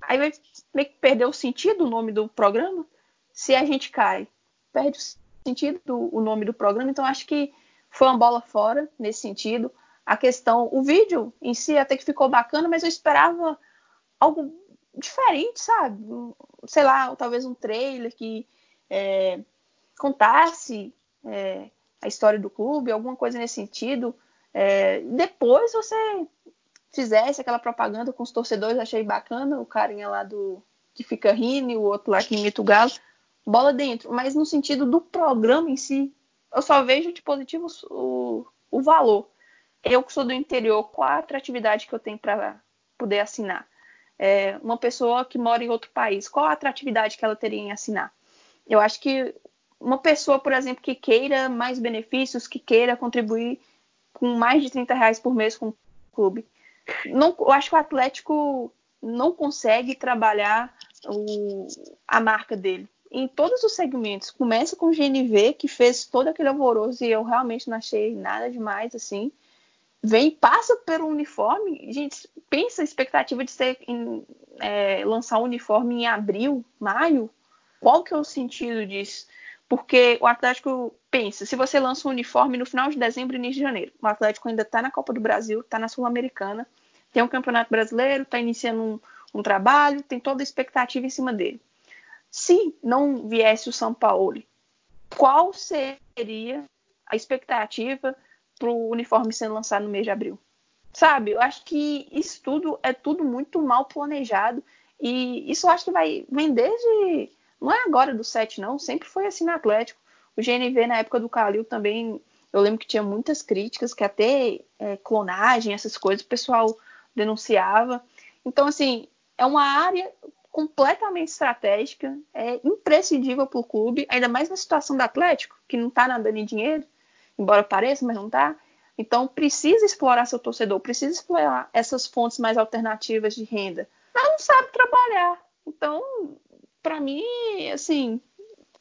aí vai meio que perder o sentido o nome do programa. Se a gente cai, perde o sentido do, o nome do programa. Então acho que foi uma bola fora nesse sentido. a questão, o vídeo em si até que ficou bacana, mas eu esperava algo diferente, sabe? Sei lá, talvez um trailer que é, contasse é, a história do clube, alguma coisa nesse sentido. É, depois você fizesse aquela propaganda com os torcedores, achei bacana, o carinha lá do que fica rindo e o outro lá que imita o galo, bola dentro. Mas no sentido do programa em si, eu só vejo de positivo o, o valor. Eu que sou do interior, qual a atratividade que eu tenho para poder assinar? É, uma pessoa que mora em outro país, qual a atratividade que ela teria em assinar? Eu acho que uma pessoa, por exemplo, que queira mais benefícios, que queira contribuir com mais de 30 reais por mês com o clube. Não, eu acho que o Atlético não consegue trabalhar o, a marca dele em todos os segmentos. Começa com o GNV, que fez todo aquele alvoroço e eu realmente não achei nada demais assim. Vem, passa pelo uniforme. Gente, pensa a expectativa de ser em, é, lançar o um uniforme em abril, maio. Qual que é o sentido disso? Porque o Atlético pensa, se você lança um uniforme no final de dezembro e início de janeiro, o Atlético ainda está na Copa do Brasil, está na Sul-Americana, tem um Campeonato Brasileiro, está iniciando um, um, trabalho, tem toda a expectativa em cima dele. Se não viesse o São Paulo, qual seria a expectativa para o uniforme sendo lançado no mês de abril? Sabe, eu acho que isso tudo é tudo muito mal planejado e isso eu acho que vai vem desde não é agora do 7, não, sempre foi assim no Atlético. O GNV, na época do Calil, também, eu lembro que tinha muitas críticas, que até é, clonagem, essas coisas, o pessoal denunciava. Então, assim, é uma área completamente estratégica, é imprescindível para o clube, ainda mais na situação do Atlético, que não está nadando em dinheiro, embora pareça, mas não está. Então, precisa explorar seu torcedor, precisa explorar essas fontes mais alternativas de renda. Mas não sabe trabalhar. Então, para mim, assim,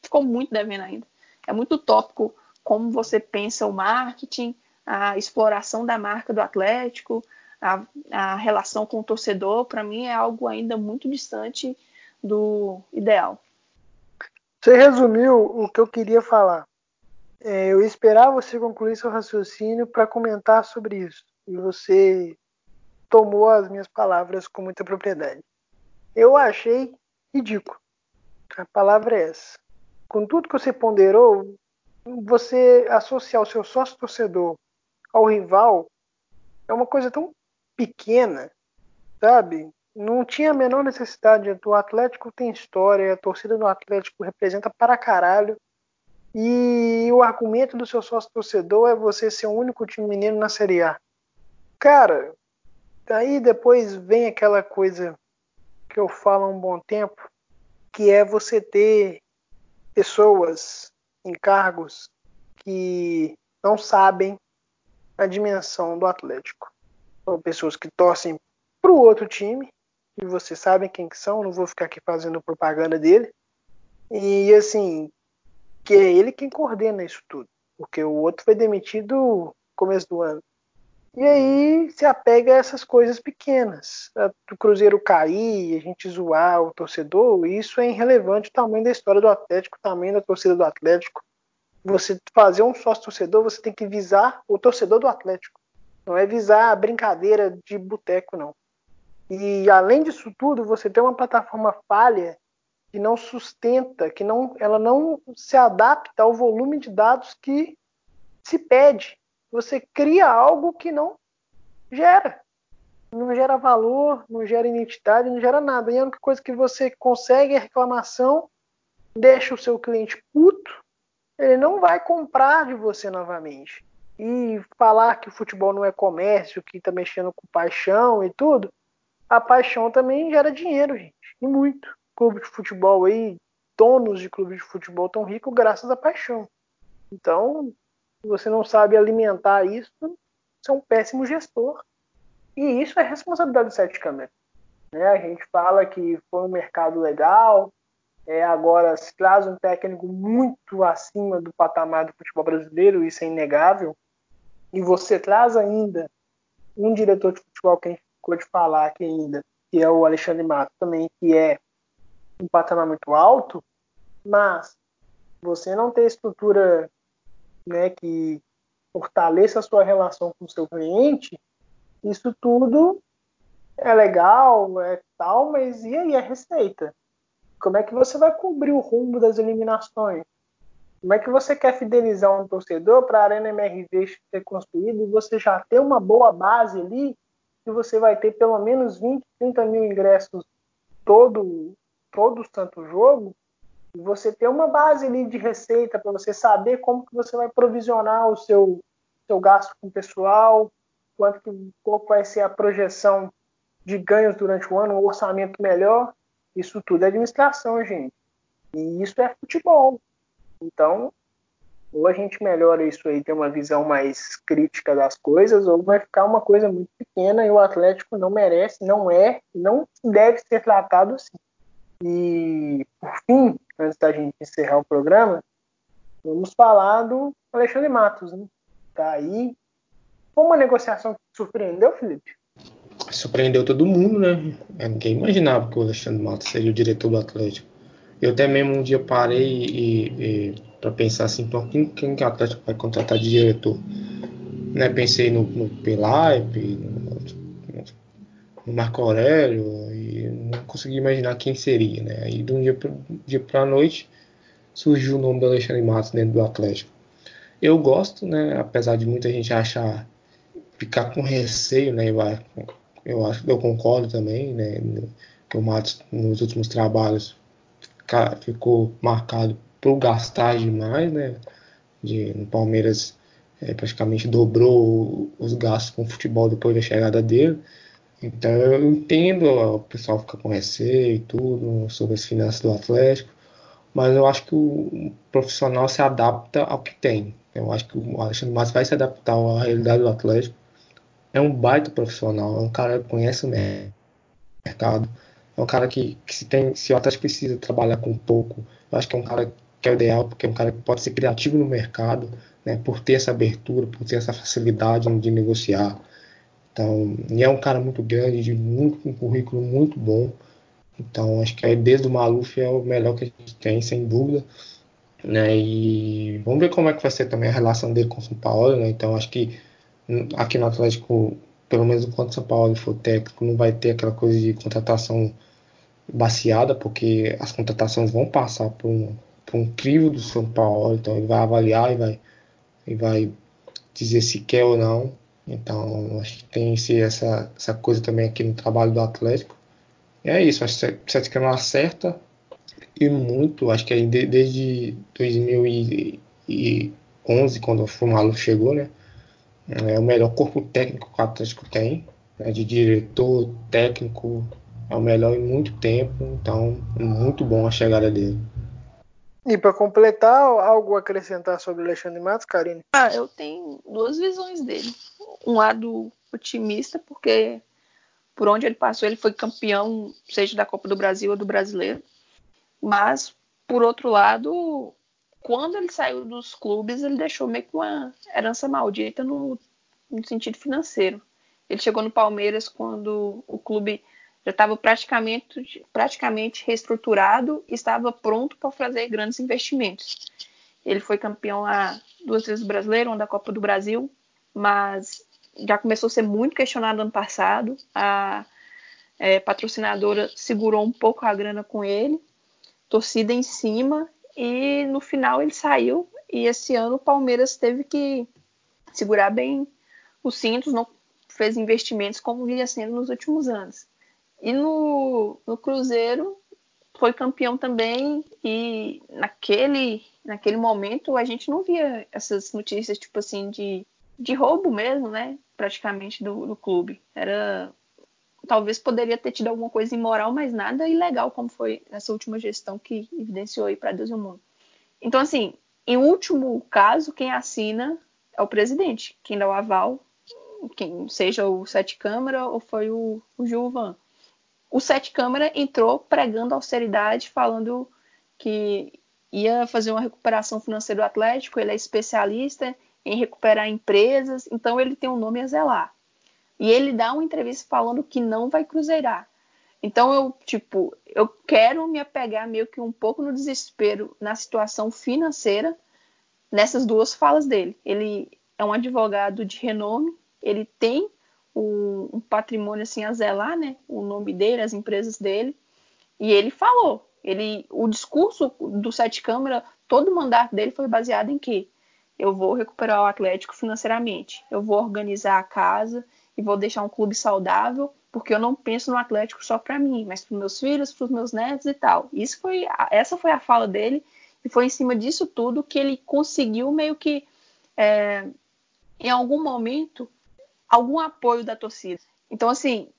ficou muito devendo ainda. É muito tópico como você pensa o marketing, a exploração da marca do Atlético, a, a relação com o torcedor, para mim é algo ainda muito distante do ideal. Você resumiu o que eu queria falar. É, eu esperava você concluir seu raciocínio para comentar sobre isso. E você tomou as minhas palavras com muita propriedade. Eu achei ridículo. A palavra é essa. Com tudo que você ponderou, você associar o seu sócio torcedor ao rival é uma coisa tão pequena, sabe? Não tinha a menor necessidade. O Atlético tem história, a torcida do Atlético representa para caralho. E o argumento do seu sócio torcedor é você ser o único time mineiro na Série A. Cara, aí depois vem aquela coisa que eu falo há um bom tempo, que é você ter pessoas em cargos que não sabem a dimensão do Atlético. São pessoas que torcem para o outro time, e vocês sabem quem que são, não vou ficar aqui fazendo propaganda dele. E assim, que é ele quem coordena isso tudo, porque o outro foi demitido no começo do ano. E aí se apega a essas coisas pequenas. O Cruzeiro cair, a gente zoar o torcedor, isso é irrelevante o tamanho da história do Atlético, o tamanho da torcida do Atlético. Você fazer um sócio torcedor, você tem que visar o torcedor do Atlético. Não é visar a brincadeira de boteco, não. E além disso tudo, você tem uma plataforma falha que não sustenta, que não, ela não se adapta ao volume de dados que se pede você cria algo que não gera. Não gera valor, não gera identidade, não gera nada. E a única coisa que você consegue é reclamação, deixa o seu cliente puto, ele não vai comprar de você novamente. E falar que o futebol não é comércio, que está mexendo com paixão e tudo, a paixão também gera dinheiro, gente. E muito. Clube de futebol aí, donos de clubes de futebol tão ricos graças à paixão. Então, se você não sabe alimentar isso, você é um péssimo gestor. E isso é responsabilidade do Sete Câmara. Né? A gente fala que foi um mercado legal, é, agora se traz um técnico muito acima do patamar do futebol brasileiro, isso é inegável, e você traz ainda um diretor de futebol que a gente ficou de falar aqui ainda, que é o Alexandre Matos também, que é um patamar muito alto, mas você não tem estrutura né, que fortaleça a sua relação com o seu cliente, isso tudo é legal, é tal, mas e aí a receita? Como é que você vai cobrir o rumo das eliminações? Como é que você quer fidelizar um torcedor para a Arena MRV ser construída e você já ter uma boa base ali, que você vai ter pelo menos 20, 30 mil ingressos todo, todo santo jogo, e você ter uma base ali de receita para você saber como que você vai provisionar o seu, seu gasto com o pessoal, quanto que, qual vai ser a projeção de ganhos durante o ano, um orçamento melhor. Isso tudo é administração, gente. E isso é futebol. Então, ou a gente melhora isso aí, tem uma visão mais crítica das coisas, ou vai ficar uma coisa muito pequena e o Atlético não merece, não é, não deve ser tratado assim. E, por fim, antes da gente encerrar o programa, vamos falar do Alexandre Matos, né? Tá aí. Foi uma negociação que surpreendeu, Felipe? Surpreendeu todo mundo, né? Ninguém imaginava que o Alexandre Matos seria o diretor do Atlético. Eu até mesmo um dia parei e, e para pensar assim, então quem, quem que o Atlético vai contratar de diretor? Né, pensei no, no Pelaipe, no, no, Marco Aurélio não imaginar quem seria, né? Aí de um dia para a noite surgiu o nome do Alexandre Matos dentro do Atlético. Eu gosto, né? Apesar de muita gente achar ficar com receio, né? Eu acho, eu concordo também, né? Que o Matos nos últimos trabalhos ficou marcado por gastar demais, né? De, no Palmeiras é, praticamente dobrou os gastos com o futebol depois da chegada dele. Então eu entendo o pessoal ficar com receio e tudo sobre as finanças do Atlético, mas eu acho que o profissional se adapta ao que tem. Eu acho que o Alexandre Matos vai se adaptar à realidade do Atlético. É um baita profissional, é um cara que conhece o mercado, é um cara que, que se, tem, se o Atlético precisa trabalhar com pouco, eu acho que é um cara que é o ideal, porque é um cara que pode ser criativo no mercado, né, por ter essa abertura, por ter essa facilidade de negociar. Então, e é um cara muito grande, de muito, um currículo muito bom. Então, acho que é, desde o Maluf é o melhor que a gente tem, sem dúvida. Né, e vamos ver como é que vai ser também a relação dele com o São Paulo. Né, então, acho que aqui no Atlético, pelo menos enquanto o São Paulo for técnico, não vai ter aquela coisa de contratação baseada, porque as contratações vão passar por um, por um crivo do São Paulo, então ele vai avaliar e vai, e vai dizer se quer ou não. Então acho que tem essa, essa coisa também aqui no trabalho do Atlético. E é isso, acho que o Atlético não acerta e muito, acho que desde 2011, quando o Fumalo chegou, né? É o melhor corpo técnico que o Atlético tem, né, de diretor, técnico, é o melhor em muito tempo, então muito bom a chegada dele. E para completar, algo acrescentar sobre o Alexandre Matos, Karine? Ah, eu tenho duas visões dele. Um lado otimista, porque por onde ele passou, ele foi campeão, seja da Copa do Brasil ou do Brasileiro. Mas, por outro lado, quando ele saiu dos clubes, ele deixou meio que uma herança maldita no, no sentido financeiro. Ele chegou no Palmeiras quando o clube já estava praticamente, praticamente reestruturado e estava pronto para fazer grandes investimentos. Ele foi campeão lá duas vezes brasileiro, uma da Copa do Brasil, mas já começou a ser muito questionado ano passado. A é, patrocinadora segurou um pouco a grana com ele, torcida em cima, e no final ele saiu. E esse ano o Palmeiras teve que segurar bem os cintos, não fez investimentos como vinha sendo nos últimos anos. E no, no Cruzeiro foi campeão também e naquele naquele momento a gente não via essas notícias tipo assim de, de roubo mesmo, né? Praticamente do, do clube. Era talvez poderia ter tido alguma coisa imoral, mas nada ilegal como foi nessa última gestão que evidenciou aí para Deus e o mundo. Então assim, em último caso, quem assina é o presidente, quem dá o aval, quem seja o Sete Câmara ou foi o, o Gilvan o Sete Câmara entrou pregando austeridade, falando que ia fazer uma recuperação financeira do Atlético, ele é especialista em recuperar empresas, então ele tem um nome a zelar. E ele dá uma entrevista falando que não vai cruzeirar. Então eu, tipo, eu quero me apegar meio que um pouco no desespero na situação financeira nessas duas falas dele. Ele é um advogado de renome, ele tem um, um patrimônio assim a zelar, né? O nome dele, as empresas dele. E ele falou, ele, o discurso do Sete Câmara, todo o mandato dele foi baseado em quê? Eu vou recuperar o Atlético financeiramente, eu vou organizar a casa e vou deixar um clube saudável, porque eu não penso no Atlético só para mim, mas para meus filhos, para os meus netos e tal. Isso foi, essa foi a fala dele e foi em cima disso tudo que ele conseguiu meio que, é, em algum momento, algum apoio da torcida. Então, assim,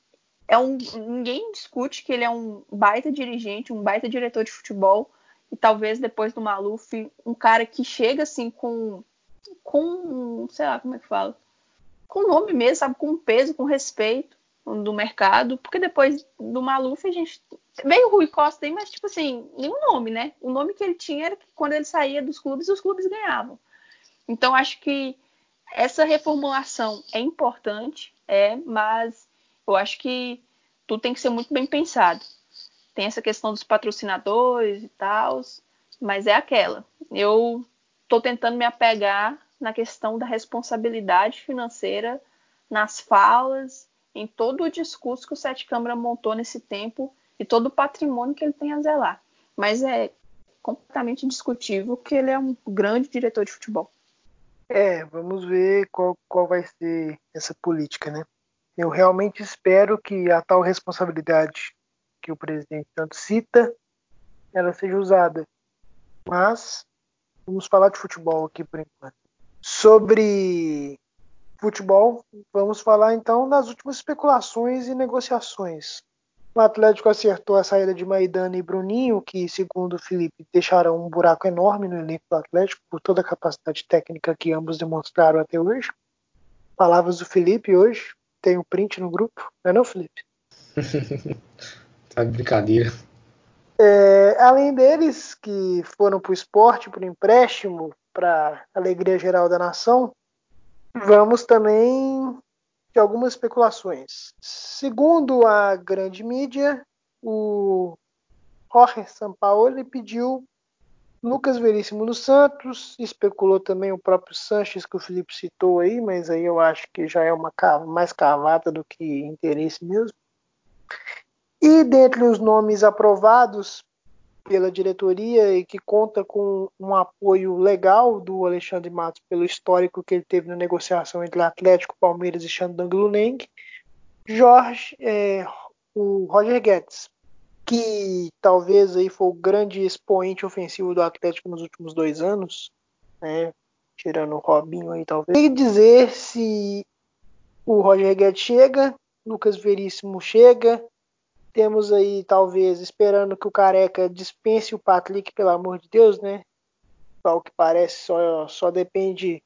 é um, ninguém discute que ele é um baita dirigente, um baita diretor de futebol, e talvez depois do Maluf, um cara que chega assim com, com sei lá, como é que fala? Com nome mesmo, sabe? Com peso, com respeito do mercado, porque depois do Maluf a gente veio o Rui Costa aí, mas tipo assim, nenhum nome, né? O nome que ele tinha era que quando ele saía dos clubes, os clubes ganhavam. Então acho que essa reformulação é importante, é, mas eu acho que tudo tem que ser muito bem pensado. Tem essa questão dos patrocinadores e tal, mas é aquela. Eu estou tentando me apegar na questão da responsabilidade financeira nas falas, em todo o discurso que o Sete Câmara montou nesse tempo e todo o patrimônio que ele tem a zelar. Mas é completamente discutível que ele é um grande diretor de futebol. É, vamos ver qual, qual vai ser essa política, né? Eu realmente espero que a tal responsabilidade que o presidente tanto cita, ela seja usada. Mas vamos falar de futebol aqui por enquanto. Sobre futebol, vamos falar então das últimas especulações e negociações. O Atlético acertou a saída de Maidana e Bruninho, que, segundo o Felipe, deixaram um buraco enorme no elenco do Atlético por toda a capacidade técnica que ambos demonstraram até hoje. Palavras do Felipe hoje, tem um print no grupo, não é não, Felipe? tá de brincadeira. É, além deles, que foram para o esporte, para o empréstimo, para alegria geral da nação, vamos também de algumas especulações. Segundo a grande mídia, o Jorge Sampaoli pediu Lucas Veríssimo no Santos, especulou também o próprio Sanches que o Felipe citou aí, mas aí eu acho que já é uma mais cavada do que interesse mesmo. E dentre os nomes aprovados pela diretoria e que conta com um apoio legal do Alexandre Matos pelo histórico que ele teve na negociação entre Atlético, Palmeiras e Shandong Luneng, Jorge, é, o Roger Guedes, que talvez aí foi o grande expoente ofensivo do Atlético nos últimos dois anos, né, tirando o Robinho aí talvez. Tem que dizer se o Roger Guedes chega, Lucas Veríssimo chega, temos aí, talvez, esperando que o Careca dispense o Patrick, pelo amor de Deus, né? Ao que parece, só, só depende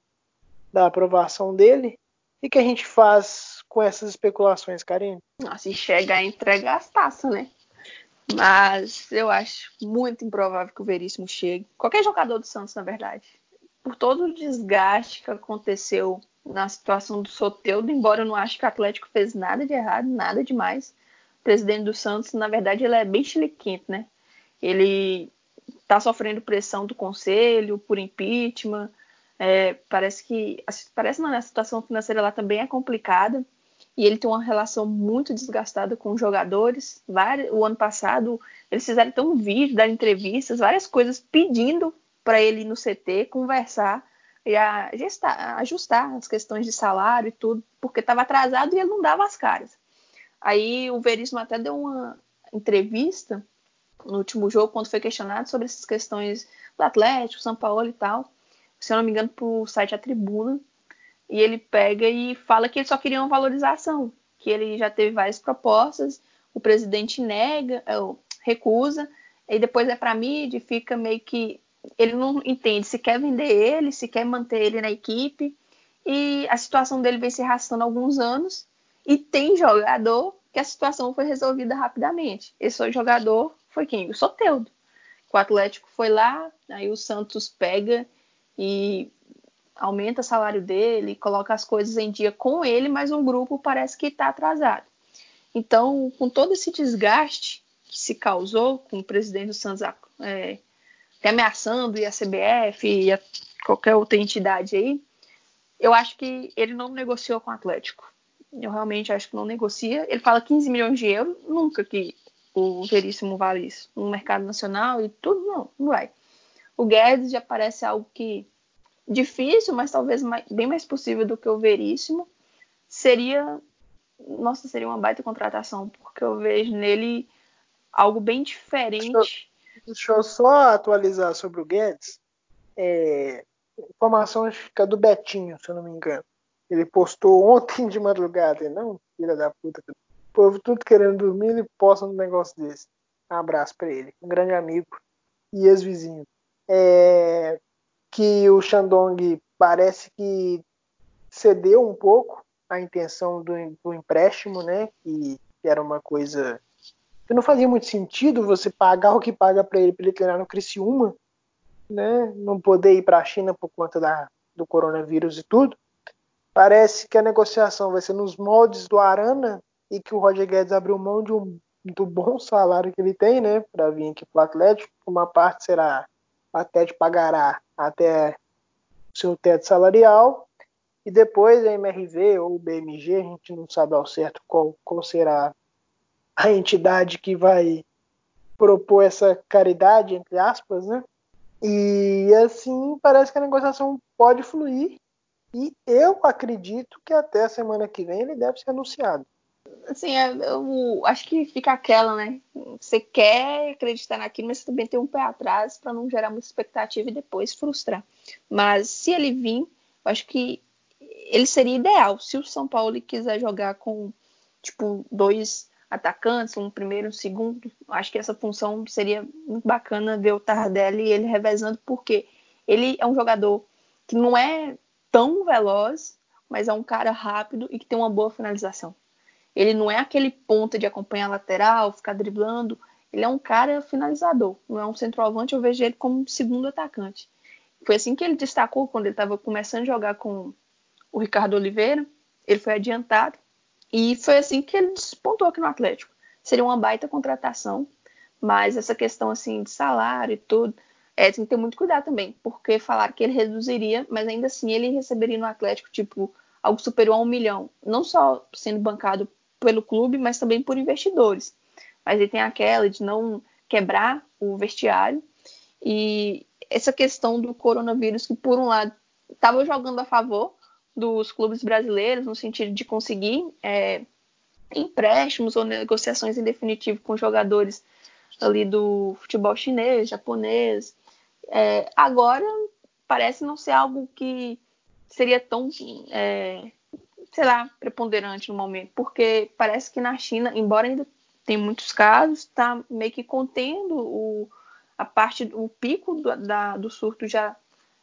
da aprovação dele. E que a gente faz com essas especulações, Karine? Chegar a entregar as taças, né? Mas eu acho muito improvável que o Veríssimo chegue. Qualquer jogador do Santos, na verdade. Por todo o desgaste que aconteceu na situação do Soteudo, embora eu não ache que o Atlético fez nada de errado, nada demais presidente do Santos, na verdade, ele é bem chiliquento, né? Ele está sofrendo pressão do conselho por impeachment. É, parece que parece não, né? a situação financeira lá também é complicada e ele tem uma relação muito desgastada com os jogadores. O ano passado eles fizeram até um vídeo, dar entrevistas, várias coisas pedindo para ele ir no CT conversar e ajustar, ajustar as questões de salário e tudo, porque estava atrasado e ele não dava as caras. Aí o Veríssimo até deu uma entrevista no último jogo, quando foi questionado sobre essas questões do Atlético, São Paulo e tal, se eu não me engano, pro site A Tribuna, e ele pega e fala que ele só queria uma valorização, que ele já teve várias propostas, o presidente nega, é, recusa, e depois é para mídia e fica meio que ele não entende se quer vender ele, se quer manter ele na equipe, e a situação dele vem se arrastando há alguns anos, e tem jogador que a situação foi resolvida rapidamente. Esse jogador foi quem? O Soteudo. O Atlético foi lá, aí o Santos pega e aumenta o salário dele, coloca as coisas em dia com ele, mas o grupo parece que está atrasado. Então, com todo esse desgaste que se causou com o presidente do Santos é, ameaçando e a CBF e a qualquer outra entidade aí, eu acho que ele não negociou com o Atlético. Eu realmente acho que não negocia. Ele fala 15 milhões de euros, nunca que o Veríssimo vale isso. No mercado nacional e tudo, não, não vai. O Guedes já parece algo que difícil, mas talvez mais, bem mais possível do que o Veríssimo. Seria, nossa, seria uma baita contratação, porque eu vejo nele algo bem diferente. Deixa eu, deixa eu só atualizar sobre o Guedes. É, informação acho que é do Betinho, se eu não me engano. Ele postou ontem de madrugada, não, filha da puta. O povo tudo querendo dormir, ele posta um negócio desse. Um abraço para ele, um grande amigo e ex-vizinho. É, que o Shandong parece que cedeu um pouco a intenção do, do empréstimo, né? Que, que era uma coisa que não fazia muito sentido você pagar o que paga para ele para ele treinar no Criciúma, né? Não poder ir para a China por conta da, do coronavírus e tudo. Parece que a negociação vai ser nos moldes do Arana e que o Roger Guedes abriu mão de um do bom salário que ele tem, né, para vir aqui para o Atlético. Uma parte será o Atlético pagará até o seu teto salarial e depois a MRV ou o BMG, a gente não sabe ao certo qual, qual será a entidade que vai propor essa caridade, entre aspas, né? E assim parece que a negociação pode fluir e eu acredito que até a semana que vem ele deve ser anunciado. Assim, é, eu acho que fica aquela, né? Você quer acreditar naquilo, mas você também tem um pé atrás para não gerar muita expectativa e depois frustrar. Mas se ele vir, eu acho que ele seria ideal. Se o São Paulo quiser jogar com, tipo, dois atacantes, um primeiro, um segundo. Acho que essa função seria muito bacana ver o Tardelli e ele revezando, porque ele é um jogador que não é tão veloz, mas é um cara rápido e que tem uma boa finalização. Ele não é aquele ponta de acompanhar lateral, ficar driblando. Ele é um cara finalizador, não é um centroavante. Eu vejo ele como segundo atacante. Foi assim que ele destacou quando ele estava começando a jogar com o Ricardo Oliveira. Ele foi adiantado e foi assim que ele despontou aqui no Atlético. Seria uma baita contratação, mas essa questão assim de salário e tudo, é, tem que ter muito cuidado também, porque falaram que ele reduziria, mas ainda assim ele receberia no Atlético, tipo, algo superior a um milhão. Não só sendo bancado pelo clube, mas também por investidores. Mas ele tem aquela de não quebrar o vestiário. E essa questão do coronavírus, que por um lado estava jogando a favor, dos clubes brasileiros, no sentido de conseguir é, empréstimos ou negociações em definitivo com jogadores ali do futebol chinês, japonês. É, agora parece não ser algo que seria tão, é, sei lá, preponderante no momento, porque parece que na China, embora ainda tem muitos casos, está meio que contendo o, a parte, o pico do, da, do surto já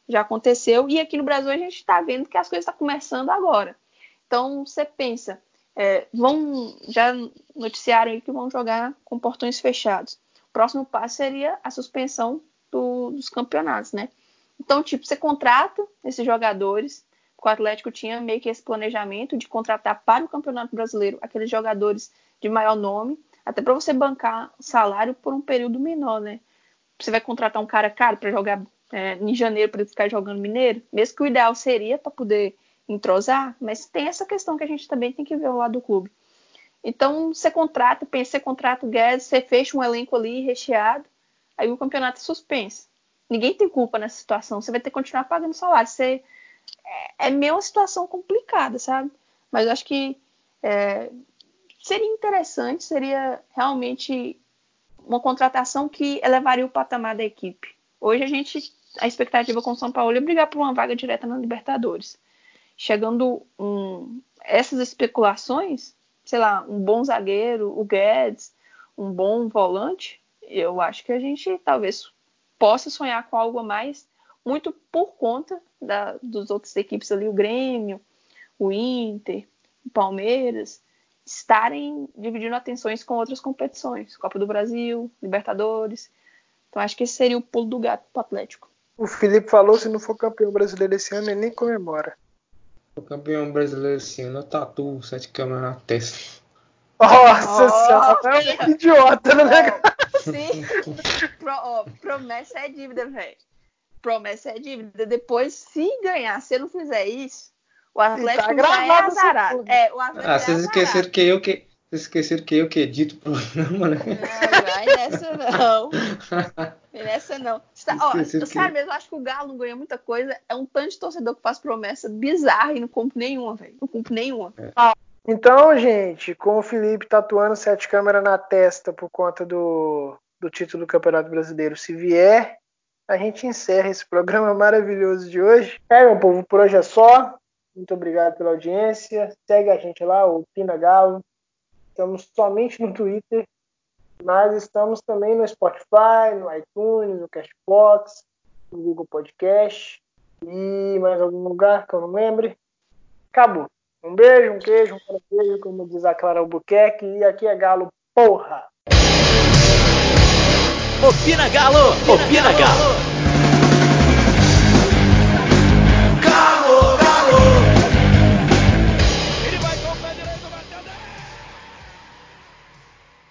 já aconteceu, e aqui no Brasil a gente está vendo que as coisas estão tá começando agora. Então você pensa, é, vão já noticiaram aí que vão jogar com portões fechados. O próximo passo seria a suspensão do, dos campeonatos, né? Então, tipo, você contrata esses jogadores, o Atlético tinha meio que esse planejamento de contratar para o Campeonato Brasileiro aqueles jogadores de maior nome, até para você bancar salário por um período menor, né? Você vai contratar um cara caro para jogar é, em janeiro para ele ficar jogando mineiro, mesmo que o ideal seria para poder entrosar, mas tem essa questão que a gente também tem que ver lado do clube. Então, você contrata, pensa, você contrata o Guedes, você fecha um elenco ali recheado, aí o campeonato é suspenso. Ninguém tem culpa nessa situação, você vai ter que continuar pagando salário. Você, é, é meio uma situação complicada, sabe? Mas eu acho que é, seria interessante, seria realmente uma contratação que elevaria o patamar da equipe. Hoje a gente a expectativa com o São Paulo é brigar por uma vaga direta na Libertadores. Chegando um, essas especulações, sei lá, um bom zagueiro, o Guedes, um bom volante, eu acho que a gente talvez possa sonhar com algo a mais, muito por conta da, dos outras equipes ali, o Grêmio, o Inter, o Palmeiras, estarem dividindo atenções com outras competições, Copa do Brasil, Libertadores. Então acho que esse seria o pulo do gato para o Atlético. O Felipe falou: se não for campeão brasileiro esse ano, ele nem comemora. O campeão brasileiro esse ano, eu tatuo sete câmeras na testa. Nossa oh, senhora, é um idiota, né? Sim. Pro, oh, promessa é dívida, velho. Promessa é dívida. Depois, se ganhar, se eu não fizer isso, O Atlético tá já é azarado. É, o Atlético Ah, é vocês esqueceram que eu que. Vocês esqueceram que eu que edito o programa, né? Não, vai nessa não. Vai nessa não. Está, ó, que- sério mesmo, eu acho que o Galo não ganha muita coisa. É um tanto de torcedor que faz promessa bizarra e não cumpre nenhuma, velho. Não cumpre nenhuma. Então, gente, com o Felipe tatuando sete câmeras na testa por conta do, do título do Campeonato Brasileiro, se vier, a gente encerra esse programa maravilhoso de hoje. É, meu povo, por hoje é só. Muito obrigado pela audiência. Segue a gente lá, o Pina Galo. Estamos somente no Twitter, mas estamos também no Spotify, no iTunes, no Cashbox, no Google Podcast e mais algum lugar que eu não lembre. Acabou. Um beijo, um queijo, um beijo, como diz a Clara Albuquerque. E aqui é Galo, porra! Opina Galo! Opina Galo!